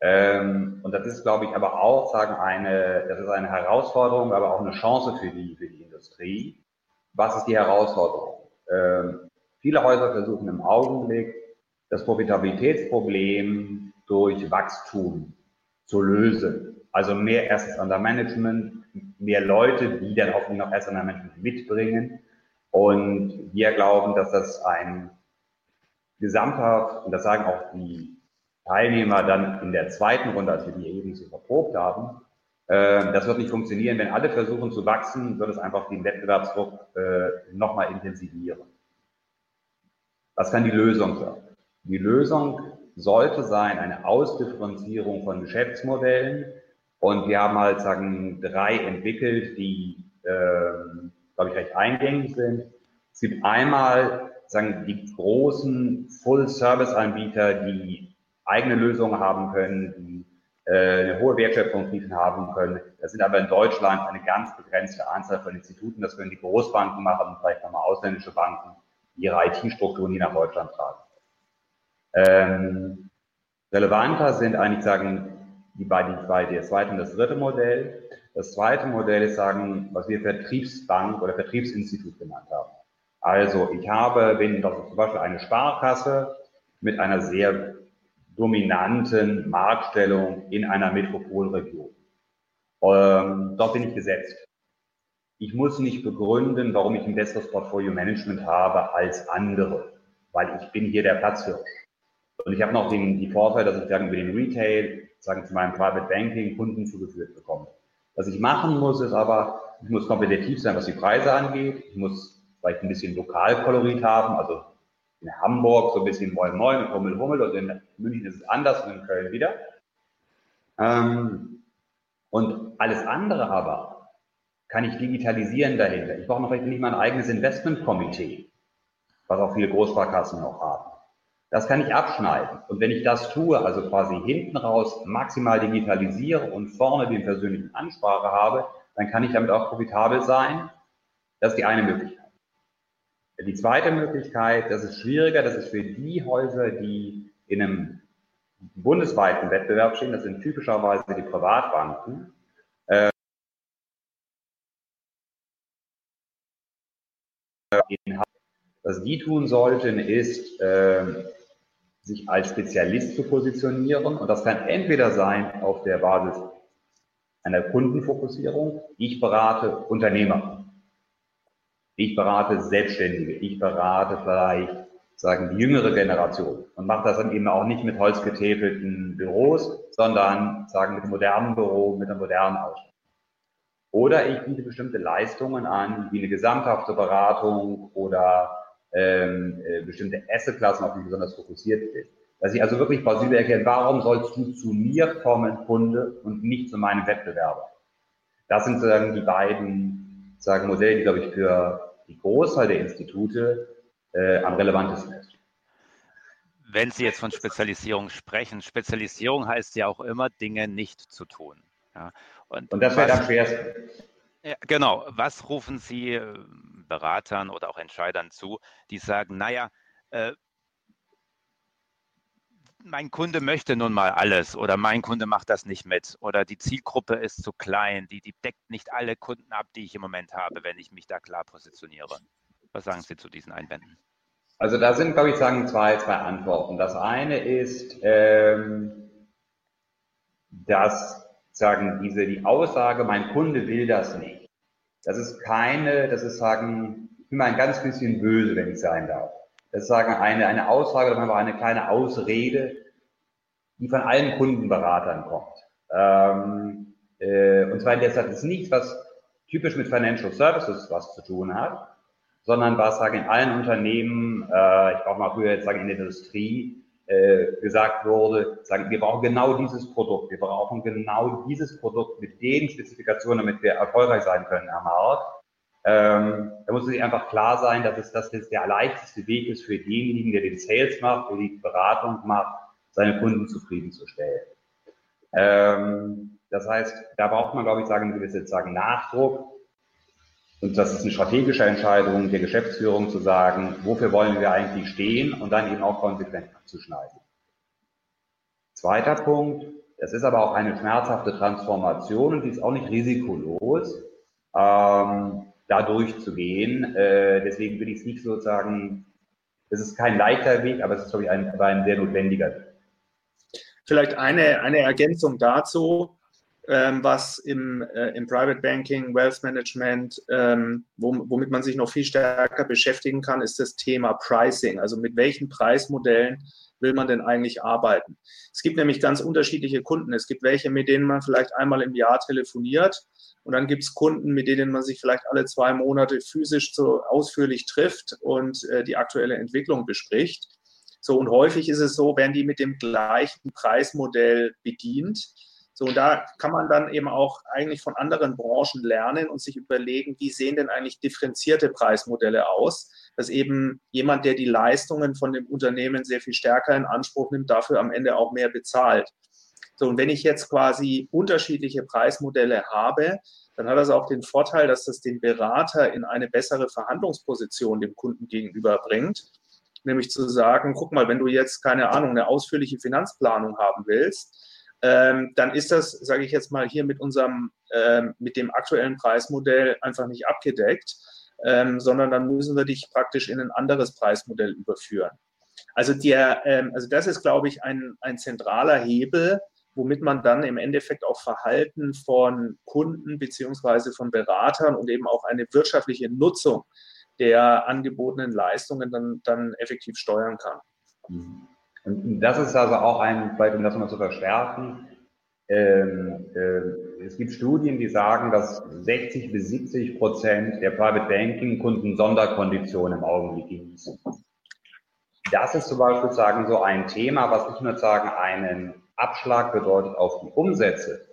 Ähm, und das ist, glaube ich, aber auch, sagen, eine, das ist eine Herausforderung, aber auch eine Chance für die, für die Industrie. Was ist die Herausforderung? Ähm, viele Häuser versuchen im Augenblick, das Profitabilitätsproblem durch Wachstum zu lösen. Also mehr Assets under Management, mehr Leute, die dann hoffentlich noch Assets under Management mitbringen. Und wir glauben, dass das ein gesamthaft, und das sagen auch die Teilnehmer dann in der zweiten Runde, als wir die eben so verprobt haben, das wird nicht funktionieren. Wenn alle versuchen zu wachsen, wird es einfach den Wettbewerbsdruck äh, nochmal intensivieren. Was kann die Lösung sein? Die Lösung sollte sein eine Ausdifferenzierung von Geschäftsmodellen. Und wir haben halt, sagen, drei entwickelt, die, äh, glaube ich, recht eingängig sind. Es gibt einmal, sagen, die großen Full-Service-Anbieter, die eigene Lösungen haben können, die äh, eine hohe Wertschöpfungsrisiken haben können. Das sind aber in Deutschland eine ganz begrenzte Anzahl von Instituten. Das können die Großbanken machen und vielleicht nochmal ausländische Banken, die ihre IT-Strukturen, die nach Deutschland tragen. Ähm, relevanter sind eigentlich sagen die beiden, beide, das zweite und das dritte Modell. Das zweite Modell ist sagen, was wir Vertriebsbank oder Vertriebsinstitut genannt haben. Also ich habe, wenn das zum Beispiel eine Sparkasse mit einer sehr dominanten Marktstellung in einer Metropolregion. Ähm, dort bin ich gesetzt. Ich muss nicht begründen, warum ich ein besseres Portfolio-Management habe als andere, weil ich bin hier der Platzhirsch. Und ich habe noch den, die Vorteile, dass ich sagen, über den Retail, sagen zu meinem Private Banking Kunden zugeführt bekomme. Was ich machen muss, ist aber, ich muss kompetitiv sein, was die Preise angeht. Ich muss vielleicht ein bisschen Lokalkolorit haben, also in Hamburg so ein bisschen Moin Moin und Hummel Hummel und in München ist es anders und in Köln wieder. Ähm, und alles andere aber kann ich digitalisieren dahinter. Ich brauche noch nicht mal ein eigenes Investmentkomitee, was auch viele Großsparkassen noch haben. Das kann ich abschneiden. Und wenn ich das tue, also quasi hinten raus maximal digitalisiere und vorne den persönlichen Ansprache habe, dann kann ich damit auch profitabel sein. Das ist die eine Möglichkeit. Die zweite Möglichkeit, das ist schwieriger, das ist für die Häuser, die in einem bundesweiten Wettbewerb stehen, das sind typischerweise die Privatbanken. Äh, was die tun sollten, ist, äh, sich als Spezialist zu positionieren. Und das kann entweder sein auf der Basis einer Kundenfokussierung. Ich berate Unternehmer. Ich berate Selbstständige, ich berate vielleicht, sagen die jüngere Generation und mache das dann eben auch nicht mit holzgetäfelten Büros, sondern sagen mit modernen Büro, mit einer modernen Ausstattung. Oder ich biete bestimmte Leistungen an, wie eine gesamthafte Beratung oder ähm, äh, bestimmte Assetklassen, auf die ich besonders fokussiert bin. Dass ich also wirklich plausibel erkenne, warum sollst du zu mir kommen, Kunde, und nicht zu meinem Wettbewerber? Das sind sozusagen die beiden sagen Modelle, die, glaube ich, für die Großteil der Institute äh, am relevantesten ist. Wenn Sie jetzt von Spezialisierung sprechen, Spezialisierung heißt ja auch immer, Dinge nicht zu tun. Ja. Und, Und das wäre am schwersten. Ja, genau. Was rufen Sie äh, Beratern oder auch Entscheidern zu, die sagen, naja, äh, mein Kunde möchte nun mal alles oder mein Kunde macht das nicht mit oder die Zielgruppe ist zu klein, die, die deckt nicht alle Kunden ab, die ich im Moment habe, wenn ich mich da klar positioniere. Was sagen Sie zu diesen Einwänden? Also da sind, glaube ich, sagen zwei, zwei Antworten. Das eine ist, ähm, dass sagen diese die Aussage, mein Kunde will das nicht. Das ist keine, das ist sagen, mal ein ganz bisschen böse, wenn ich sein darf. Das ist sagen eine, eine Aussage oder eine kleine Ausrede, die von allen Kundenberatern kommt. Ähm, Äh, und zwar deshalb ist nichts, was typisch mit Financial Services was zu tun hat, sondern was sagen in allen Unternehmen, äh, ich brauche mal früher jetzt sagen in der Industrie, äh, gesagt wurde, sagen, wir brauchen genau dieses Produkt, wir brauchen genau dieses Produkt mit den Spezifikationen, damit wir erfolgreich sein können am Markt. Ähm, da muss es sich einfach klar sein, dass es das der leichteste Weg ist für denjenigen, der den Sales macht, der die Beratung macht, seine Kunden zufriedenzustellen. Ähm, das heißt, da braucht man, glaube ich, sagen, gewisse sagen, Nachdruck. Und das ist eine strategische Entscheidung der Geschäftsführung zu sagen, wofür wollen wir eigentlich stehen und dann eben auch konsequent abzuschneiden. Zweiter Punkt, das ist aber auch eine schmerzhafte Transformation und die ist auch nicht risikolos. Ähm, da durchzugehen. Äh, deswegen will ich es nicht sozusagen, es ist kein leichter Weg, aber es ist, glaube ich, ein, aber ein sehr notwendiger Weg. Vielleicht eine, eine Ergänzung dazu, ähm, was im, äh, im Private Banking, Wealth Management, ähm, womit man sich noch viel stärker beschäftigen kann, ist das Thema Pricing. Also mit welchen Preismodellen will man denn eigentlich arbeiten? Es gibt nämlich ganz unterschiedliche Kunden. Es gibt welche, mit denen man vielleicht einmal im Jahr telefoniert und dann gibt es Kunden, mit denen man sich vielleicht alle zwei Monate physisch so ausführlich trifft und äh, die aktuelle Entwicklung bespricht. So, und häufig ist es so, werden die mit dem gleichen Preismodell bedient. So, und da kann man dann eben auch eigentlich von anderen Branchen lernen und sich überlegen, wie sehen denn eigentlich differenzierte Preismodelle aus, dass eben jemand, der die Leistungen von dem Unternehmen sehr viel stärker in Anspruch nimmt, dafür am Ende auch mehr bezahlt. So, und wenn ich jetzt quasi unterschiedliche Preismodelle habe, dann hat das auch den Vorteil, dass das den Berater in eine bessere Verhandlungsposition dem Kunden gegenüber bringt. Nämlich zu sagen, guck mal, wenn du jetzt, keine Ahnung, eine ausführliche Finanzplanung haben willst, ähm, dann ist das, sage ich jetzt mal, hier mit unserem, ähm, mit dem aktuellen Preismodell einfach nicht abgedeckt, ähm, sondern dann müssen wir dich praktisch in ein anderes Preismodell überführen. Also, der, ähm, also das ist, glaube ich, ein, ein zentraler Hebel, womit man dann im Endeffekt auch Verhalten von Kunden beziehungsweise von Beratern und eben auch eine wirtschaftliche Nutzung der angebotenen Leistungen dann, dann effektiv steuern kann. Und das ist also auch ein, um das mal zu verstärken, ähm, äh, es gibt Studien, die sagen, dass 60 bis 70 Prozent der Private Banking Kunden Sonderkonditionen im Augenblick genießen. Das ist zum Beispiel sagen so ein Thema, was nicht nur sagen einen Abschlag bedeutet auf die Umsätze,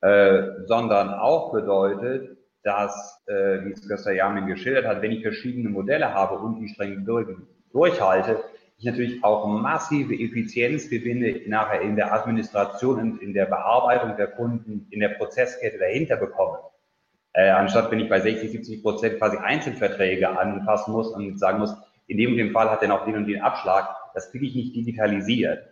äh, sondern auch bedeutet, dass, äh, wie es Göster Jamin geschildert hat, wenn ich verschiedene Modelle habe und die streng durch, durchhalte, ich natürlich auch massive Effizienzgewinne nachher in der Administration und in der Bearbeitung der Kunden, in der Prozesskette dahinter bekomme. Äh, anstatt wenn ich bei 60, 70 Prozent quasi Einzelverträge anpassen muss und sagen muss, in dem und dem Fall hat er noch den und den Abschlag, das kriege ich nicht digitalisiert.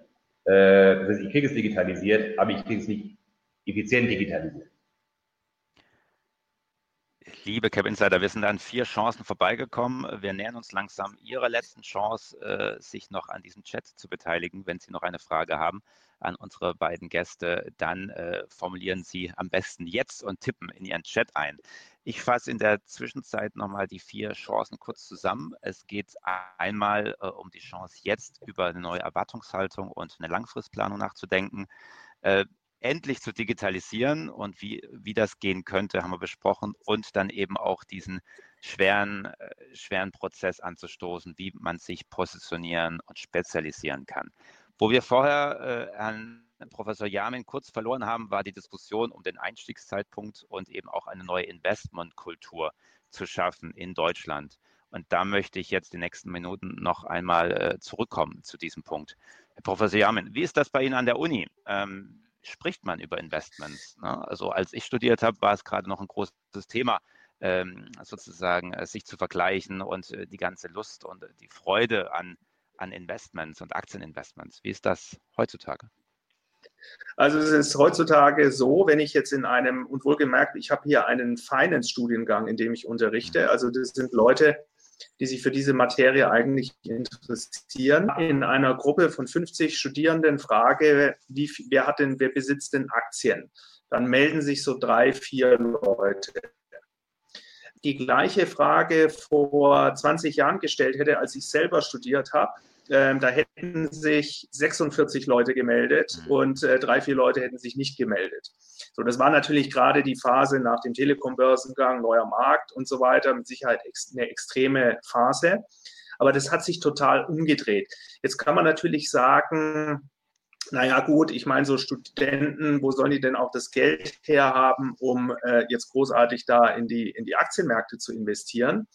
Äh, das heißt, ich kriege es digitalisiert, aber ich kriege es nicht effizient digitalisiert. Liebe Cap Insider, wir sind an vier Chancen vorbeigekommen. Wir nähern uns langsam Ihrer letzten Chance, äh, sich noch an diesem Chat zu beteiligen. Wenn Sie noch eine Frage haben an unsere beiden Gäste, dann äh, formulieren Sie am besten jetzt und tippen in Ihren Chat ein. Ich fasse in der Zwischenzeit nochmal die vier Chancen kurz zusammen. Es geht einmal äh, um die Chance, jetzt über eine neue Erwartungshaltung und eine Langfristplanung nachzudenken. Äh, endlich zu digitalisieren und wie, wie das gehen könnte, haben wir besprochen. Und dann eben auch diesen schweren, äh, schweren Prozess anzustoßen, wie man sich positionieren und spezialisieren kann. Wo wir vorher äh, Herrn Professor Jamin kurz verloren haben, war die Diskussion um den Einstiegszeitpunkt und eben auch eine neue Investmentkultur zu schaffen in Deutschland. Und da möchte ich jetzt die nächsten Minuten noch einmal äh, zurückkommen zu diesem Punkt. Herr Professor Jamin, wie ist das bei Ihnen an der Uni? Ähm, spricht man über Investments? Ne? Also als ich studiert habe, war es gerade noch ein großes Thema, ähm, sozusagen äh, sich zu vergleichen und äh, die ganze Lust und äh, die Freude an, an Investments und Aktieninvestments. Wie ist das heutzutage? Also es ist heutzutage so, wenn ich jetzt in einem, und wohlgemerkt, ich habe hier einen Finance-Studiengang, in dem ich unterrichte. Mhm. Also das sind Leute, die sich für diese Materie eigentlich interessieren. In einer Gruppe von 50 Studierenden frage, wie, wer hat denn, wer besitzt denn Aktien? Dann melden sich so drei, vier Leute. Die gleiche Frage vor 20 Jahren gestellt hätte, als ich selber studiert habe, ähm, da hätten sich 46 Leute gemeldet mhm. und äh, drei, vier Leute hätten sich nicht gemeldet. So, das war natürlich gerade die Phase nach dem Telekom-Börsengang, neuer Markt und so weiter, mit Sicherheit ex eine extreme Phase. Aber das hat sich total umgedreht. Jetzt kann man natürlich sagen, naja gut, ich meine, so Studenten, wo sollen die denn auch das Geld herhaben, um äh, jetzt großartig da in die, in die Aktienmärkte zu investieren?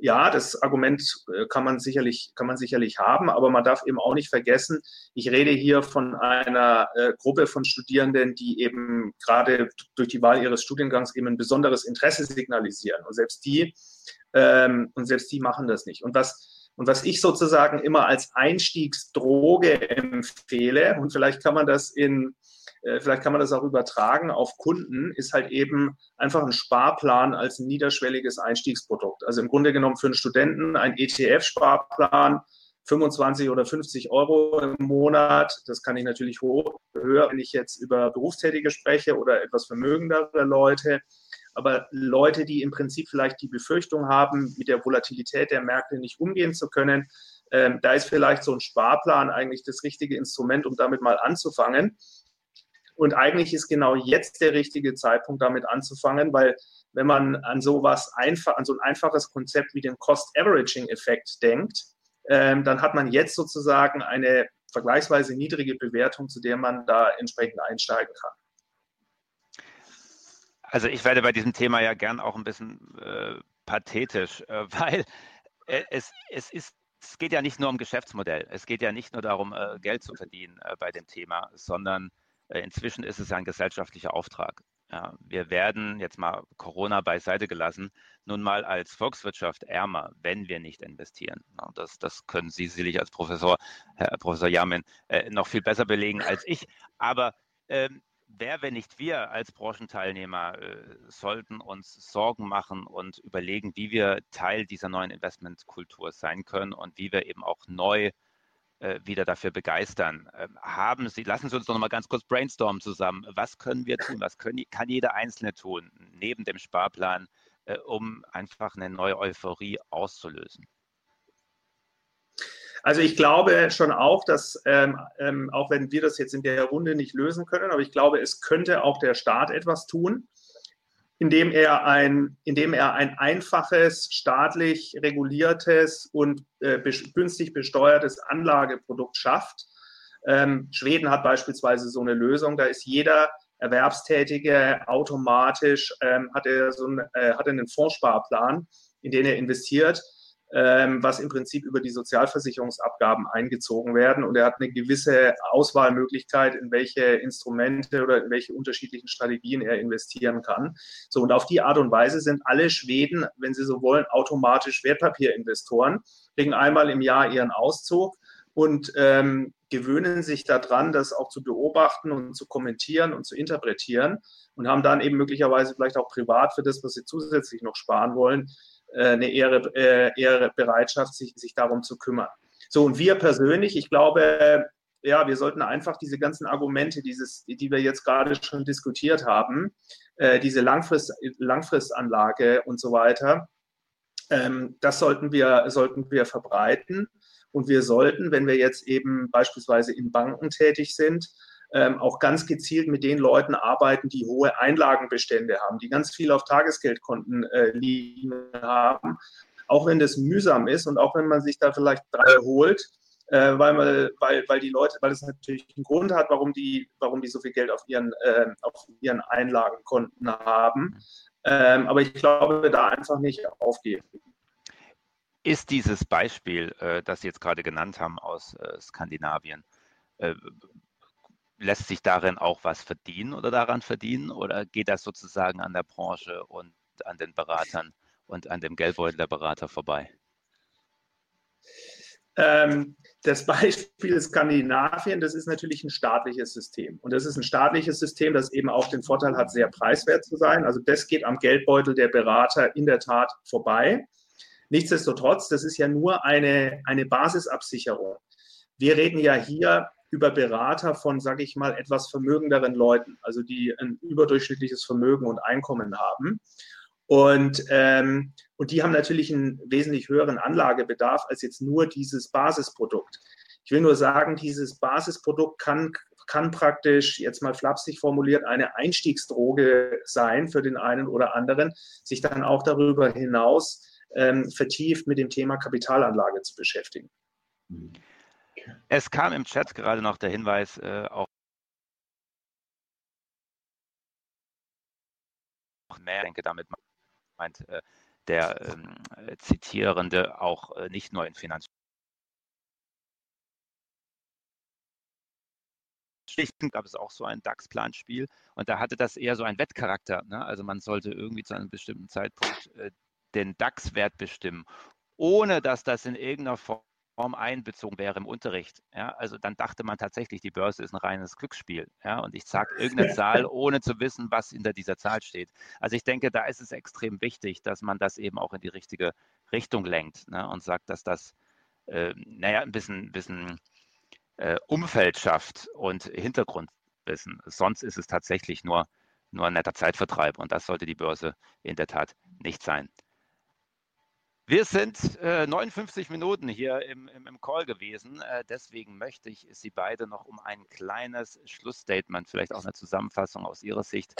Ja, das Argument äh, kann man sicherlich, kann man sicherlich haben, aber man darf eben auch nicht vergessen, ich rede hier von einer äh, Gruppe von Studierenden, die eben gerade durch die Wahl ihres Studiengangs eben ein besonderes Interesse signalisieren. Und selbst die, ähm, und selbst die machen das nicht. Und was, und was ich sozusagen immer als Einstiegsdroge empfehle, und vielleicht kann man das in, äh, vielleicht kann man das auch übertragen auf Kunden, ist halt eben einfach ein Sparplan als ein niederschwelliges Einstiegsprodukt. Also im Grunde genommen für einen Studenten ein ETF-Sparplan, 25 oder 50 Euro im Monat. Das kann ich natürlich hoch, höher, wenn ich jetzt über Berufstätige spreche oder etwas vermögendere Leute. Aber Leute, die im Prinzip vielleicht die Befürchtung haben, mit der Volatilität der Märkte nicht umgehen zu können, ähm, da ist vielleicht so ein Sparplan eigentlich das richtige Instrument, um damit mal anzufangen. Und eigentlich ist genau jetzt der richtige Zeitpunkt, damit anzufangen, weil wenn man an sowas einfach, an so ein einfaches Konzept wie den Cost-Averaging-Effekt denkt, ähm, dann hat man jetzt sozusagen eine vergleichsweise niedrige Bewertung, zu der man da entsprechend einsteigen kann. Also ich werde bei diesem Thema ja gern auch ein bisschen äh, pathetisch, äh, weil äh, es, es ist es geht ja nicht nur um Geschäftsmodell. Es geht ja nicht nur darum, äh, Geld zu verdienen äh, bei dem Thema, sondern inzwischen ist es ja ein gesellschaftlicher Auftrag. Wir werden jetzt mal Corona beiseite gelassen, nun mal als Volkswirtschaft ärmer, wenn wir nicht investieren. Das, das können Sie sicherlich als Professor, Herr Professor Jamin, noch viel besser belegen als ich. Aber ähm, wer, wenn nicht wir als Branchenteilnehmer, äh, sollten uns Sorgen machen und überlegen, wie wir Teil dieser neuen Investmentkultur sein können und wie wir eben auch neu äh, wieder dafür begeistern. Ähm, haben Sie, lassen Sie uns doch noch mal ganz kurz brainstormen zusammen. Was können wir tun? Was können, kann jeder Einzelne tun, neben dem Sparplan, äh, um einfach eine neue Euphorie auszulösen? Also ich glaube schon auch, dass, ähm, ähm, auch wenn wir das jetzt in der Runde nicht lösen können, aber ich glaube, es könnte auch der Staat etwas tun, indem er ein, indem er ein einfaches, staatlich reguliertes und äh, günstig besteuertes Anlageprodukt schafft. Ähm, Schweden hat beispielsweise so eine Lösung, da ist jeder Erwerbstätige automatisch, ähm, hat, er so ein, äh, hat einen Fondssparplan, in den er investiert ähm, was im Prinzip über die Sozialversicherungsabgaben eingezogen werden. Und er hat eine gewisse Auswahlmöglichkeit, in welche Instrumente oder in welche unterschiedlichen Strategien er investieren kann. So, und auf die Art und Weise sind alle Schweden, wenn sie so wollen, automatisch Wertpapierinvestoren, kriegen einmal im Jahr ihren Auszug und ähm, gewöhnen sich daran, das auch zu beobachten und zu kommentieren und zu interpretieren und haben dann eben möglicherweise vielleicht auch privat für das, was sie zusätzlich noch sparen wollen, eine ehre, äh, ehre Bereitschaft, sich, sich darum zu kümmern. So, und wir persönlich, ich glaube, ja, wir sollten einfach diese ganzen Argumente, dieses, die wir jetzt gerade schon diskutiert haben, äh, diese Langfrist, Langfristanlage und so weiter, ähm, das sollten wir, sollten wir verbreiten. Und wir sollten, wenn wir jetzt eben beispielsweise in Banken tätig sind, ähm, auch ganz gezielt mit den Leuten arbeiten, die hohe Einlagenbestände haben, die ganz viel auf Tagesgeldkonten äh, liegen haben. Auch wenn das mühsam ist und auch wenn man sich da vielleicht drei holt, äh, weil, man, weil, weil die Leute, weil es natürlich einen Grund hat, warum die, warum die so viel Geld auf ihren, äh, auf ihren Einlagenkonten haben. Ähm, aber ich glaube, da einfach nicht aufgeben. Ist dieses Beispiel, äh, das Sie jetzt gerade genannt haben aus äh, Skandinavien, äh, lässt sich darin auch was verdienen oder daran verdienen oder geht das sozusagen an der Branche und an den Beratern und an dem Geldbeutel der Berater vorbei? Ähm, das Beispiel Skandinavien, das ist natürlich ein staatliches System. Und das ist ein staatliches System, das eben auch den Vorteil hat, sehr preiswert zu sein. Also das geht am Geldbeutel der Berater in der Tat vorbei. Nichtsdestotrotz, das ist ja nur eine, eine Basisabsicherung. Wir reden ja hier über Berater von, sage ich mal, etwas vermögenderen Leuten, also die ein überdurchschnittliches Vermögen und Einkommen haben. Und, ähm, und die haben natürlich einen wesentlich höheren Anlagebedarf als jetzt nur dieses Basisprodukt. Ich will nur sagen, dieses Basisprodukt kann, kann praktisch, jetzt mal flapsig formuliert, eine Einstiegsdroge sein für den einen oder anderen, sich dann auch darüber hinaus ähm, vertieft mit dem Thema Kapitalanlage zu beschäftigen. Es kam im Chat gerade noch der Hinweis, äh, auch mehr, ich denke, damit meint äh, der ähm, Zitierende auch äh, nicht nur in Finanz gab es auch so ein DAX-Planspiel und da hatte das eher so einen Wettcharakter. Ne? Also man sollte irgendwie zu einem bestimmten Zeitpunkt äh, den DAX-Wert bestimmen, ohne dass das in irgendeiner Form einbezogen wäre im Unterricht. Ja? Also dann dachte man tatsächlich, die Börse ist ein reines Glücksspiel. Ja? Und ich sage irgendeine Zahl, ohne zu wissen, was hinter dieser Zahl steht. Also ich denke, da ist es extrem wichtig, dass man das eben auch in die richtige Richtung lenkt ne? und sagt, dass das, äh, naja, ein bisschen, bisschen äh, Umfeld schafft und Hintergrundwissen. Sonst ist es tatsächlich nur, nur ein netter Zeitvertreib und das sollte die Börse in der Tat nicht sein. Wir sind äh, 59 Minuten hier im, im, im Call gewesen. Äh, deswegen möchte ich Sie beide noch um ein kleines Schlussstatement, vielleicht auch eine Zusammenfassung aus Ihrer Sicht,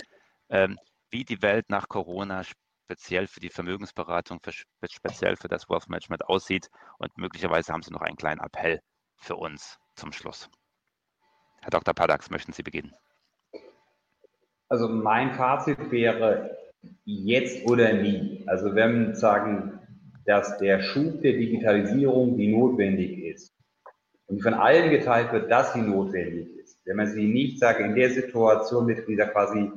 ähm, wie die Welt nach Corona speziell für die Vermögensberatung, für, speziell für das Wealth Management aussieht. Und möglicherweise haben Sie noch einen kleinen Appell für uns zum Schluss. Herr Dr. Padax, möchten Sie beginnen? Also mein Fazit wäre jetzt oder nie. Also wenn sagen, dass der Schub der Digitalisierung, die notwendig ist, und von allen geteilt wird, dass sie notwendig ist, wenn man sie nicht sagt, in der Situation mit dieser quasi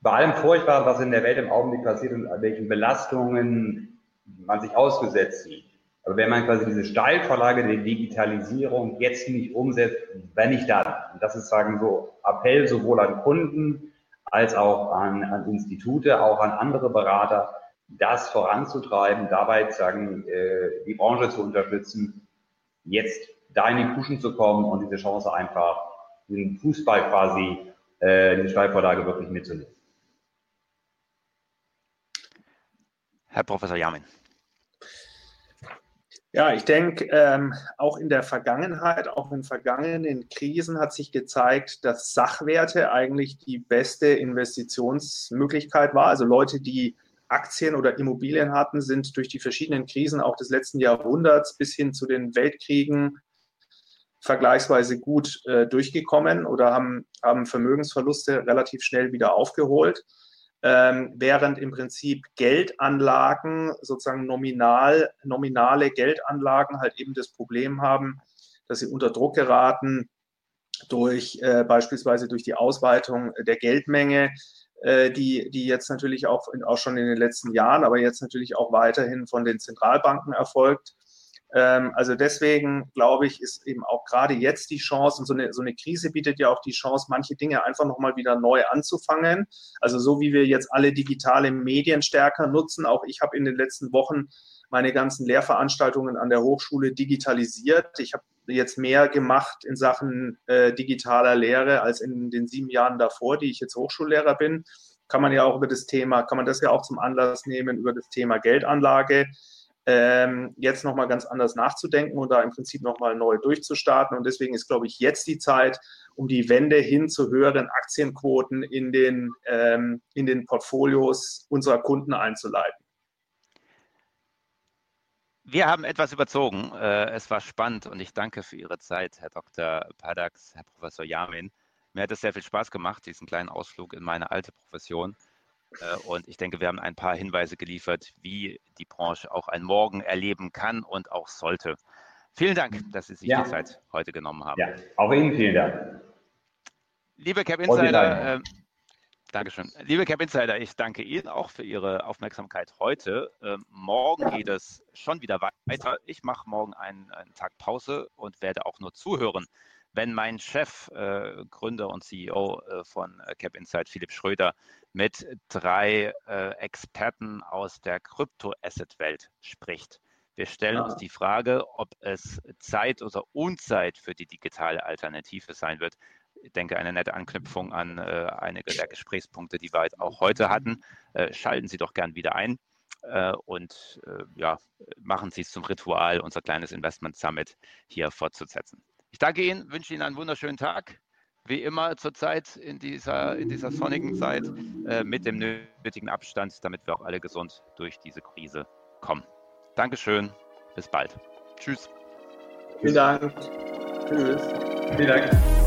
bei allem Furchtbaren, was in der Welt im Augenblick passiert und welchen Belastungen man sich ausgesetzt sieht, aber wenn man quasi diese Steilvorlage der Digitalisierung jetzt nicht umsetzt, wenn nicht dann. Und das ist sagen so Appell sowohl an Kunden als auch an, an Institute, auch an andere Berater, das voranzutreiben, dabei sagen, äh, die Branche zu unterstützen, jetzt da in den Kuschen zu kommen und diese Chance einfach, den Fußball quasi, äh, die Steilvorlage wirklich mitzunehmen. Herr Professor Jamin. Ja, ich denke, ähm, auch in der Vergangenheit, auch in vergangenen Krisen hat sich gezeigt, dass Sachwerte eigentlich die beste Investitionsmöglichkeit war. Also Leute, die Aktien oder Immobilien hatten, sind durch die verschiedenen Krisen auch des letzten Jahrhunderts bis hin zu den Weltkriegen vergleichsweise gut äh, durchgekommen oder haben, haben Vermögensverluste relativ schnell wieder aufgeholt. Ähm, während im Prinzip Geldanlagen, sozusagen nominal, nominale Geldanlagen halt eben das Problem haben, dass sie unter Druck geraten durch äh, beispielsweise durch die Ausweitung der Geldmenge, die, die jetzt natürlich auch, auch schon in den letzten Jahren, aber jetzt natürlich auch weiterhin von den Zentralbanken erfolgt. Ähm, also deswegen glaube ich, ist eben auch gerade jetzt die Chance, und so eine, so eine Krise bietet ja auch die Chance, manche Dinge einfach nochmal wieder neu anzufangen. Also so wie wir jetzt alle digitale Medien stärker nutzen. Auch ich habe in den letzten Wochen meine ganzen Lehrveranstaltungen an der Hochschule digitalisiert. Ich habe jetzt mehr gemacht in Sachen äh, digitaler Lehre als in den sieben Jahren davor, die ich jetzt Hochschullehrer bin. Kann man ja auch über das Thema, kann man das ja auch zum Anlass nehmen, über das Thema Geldanlage ähm, jetzt nochmal ganz anders nachzudenken und da im Prinzip nochmal neu durchzustarten. Und deswegen ist, glaube ich, jetzt die Zeit, um die Wende hin zu höheren Aktienquoten in den, ähm, in den Portfolios unserer Kunden einzuleiten. Wir haben etwas überzogen. Äh, es war spannend und ich danke für Ihre Zeit, Herr Dr. Padax, Herr Professor Jamin. Mir hat es sehr viel Spaß gemacht, diesen kleinen Ausflug in meine alte Profession. Äh, und ich denke, wir haben ein paar Hinweise geliefert, wie die Branche auch ein Morgen erleben kann und auch sollte. Vielen Dank, dass Sie sich ja. die Zeit heute genommen haben. Ja, auch Ihnen vielen Dank. Liebe Cap Insider, Dankeschön. Liebe Cap Insider, ich danke Ihnen auch für Ihre Aufmerksamkeit heute. Äh, morgen geht es schon wieder weiter. Ich mache morgen einen, einen Tag Pause und werde auch nur zuhören wenn mein Chef, äh, Gründer und CEO äh, von äh, Cap Insight, Philipp Schröder, mit drei äh, Experten aus der Krypto-Asset-Welt spricht. Wir stellen uns die Frage, ob es Zeit oder Unzeit für die digitale Alternative sein wird. Ich denke, eine nette Anknüpfung an äh, einige der Gesprächspunkte, die wir auch heute hatten. Äh, schalten Sie doch gern wieder ein äh, und äh, ja, machen Sie es zum Ritual, unser kleines Investment Summit hier fortzusetzen. Ich danke Ihnen, wünsche Ihnen einen wunderschönen Tag. Wie immer zurzeit in dieser, in dieser sonnigen Zeit äh, mit dem nötigen Abstand, damit wir auch alle gesund durch diese Krise kommen. Dankeschön, bis bald. Tschüss. Vielen Dank. Tschüss. Vielen Dank.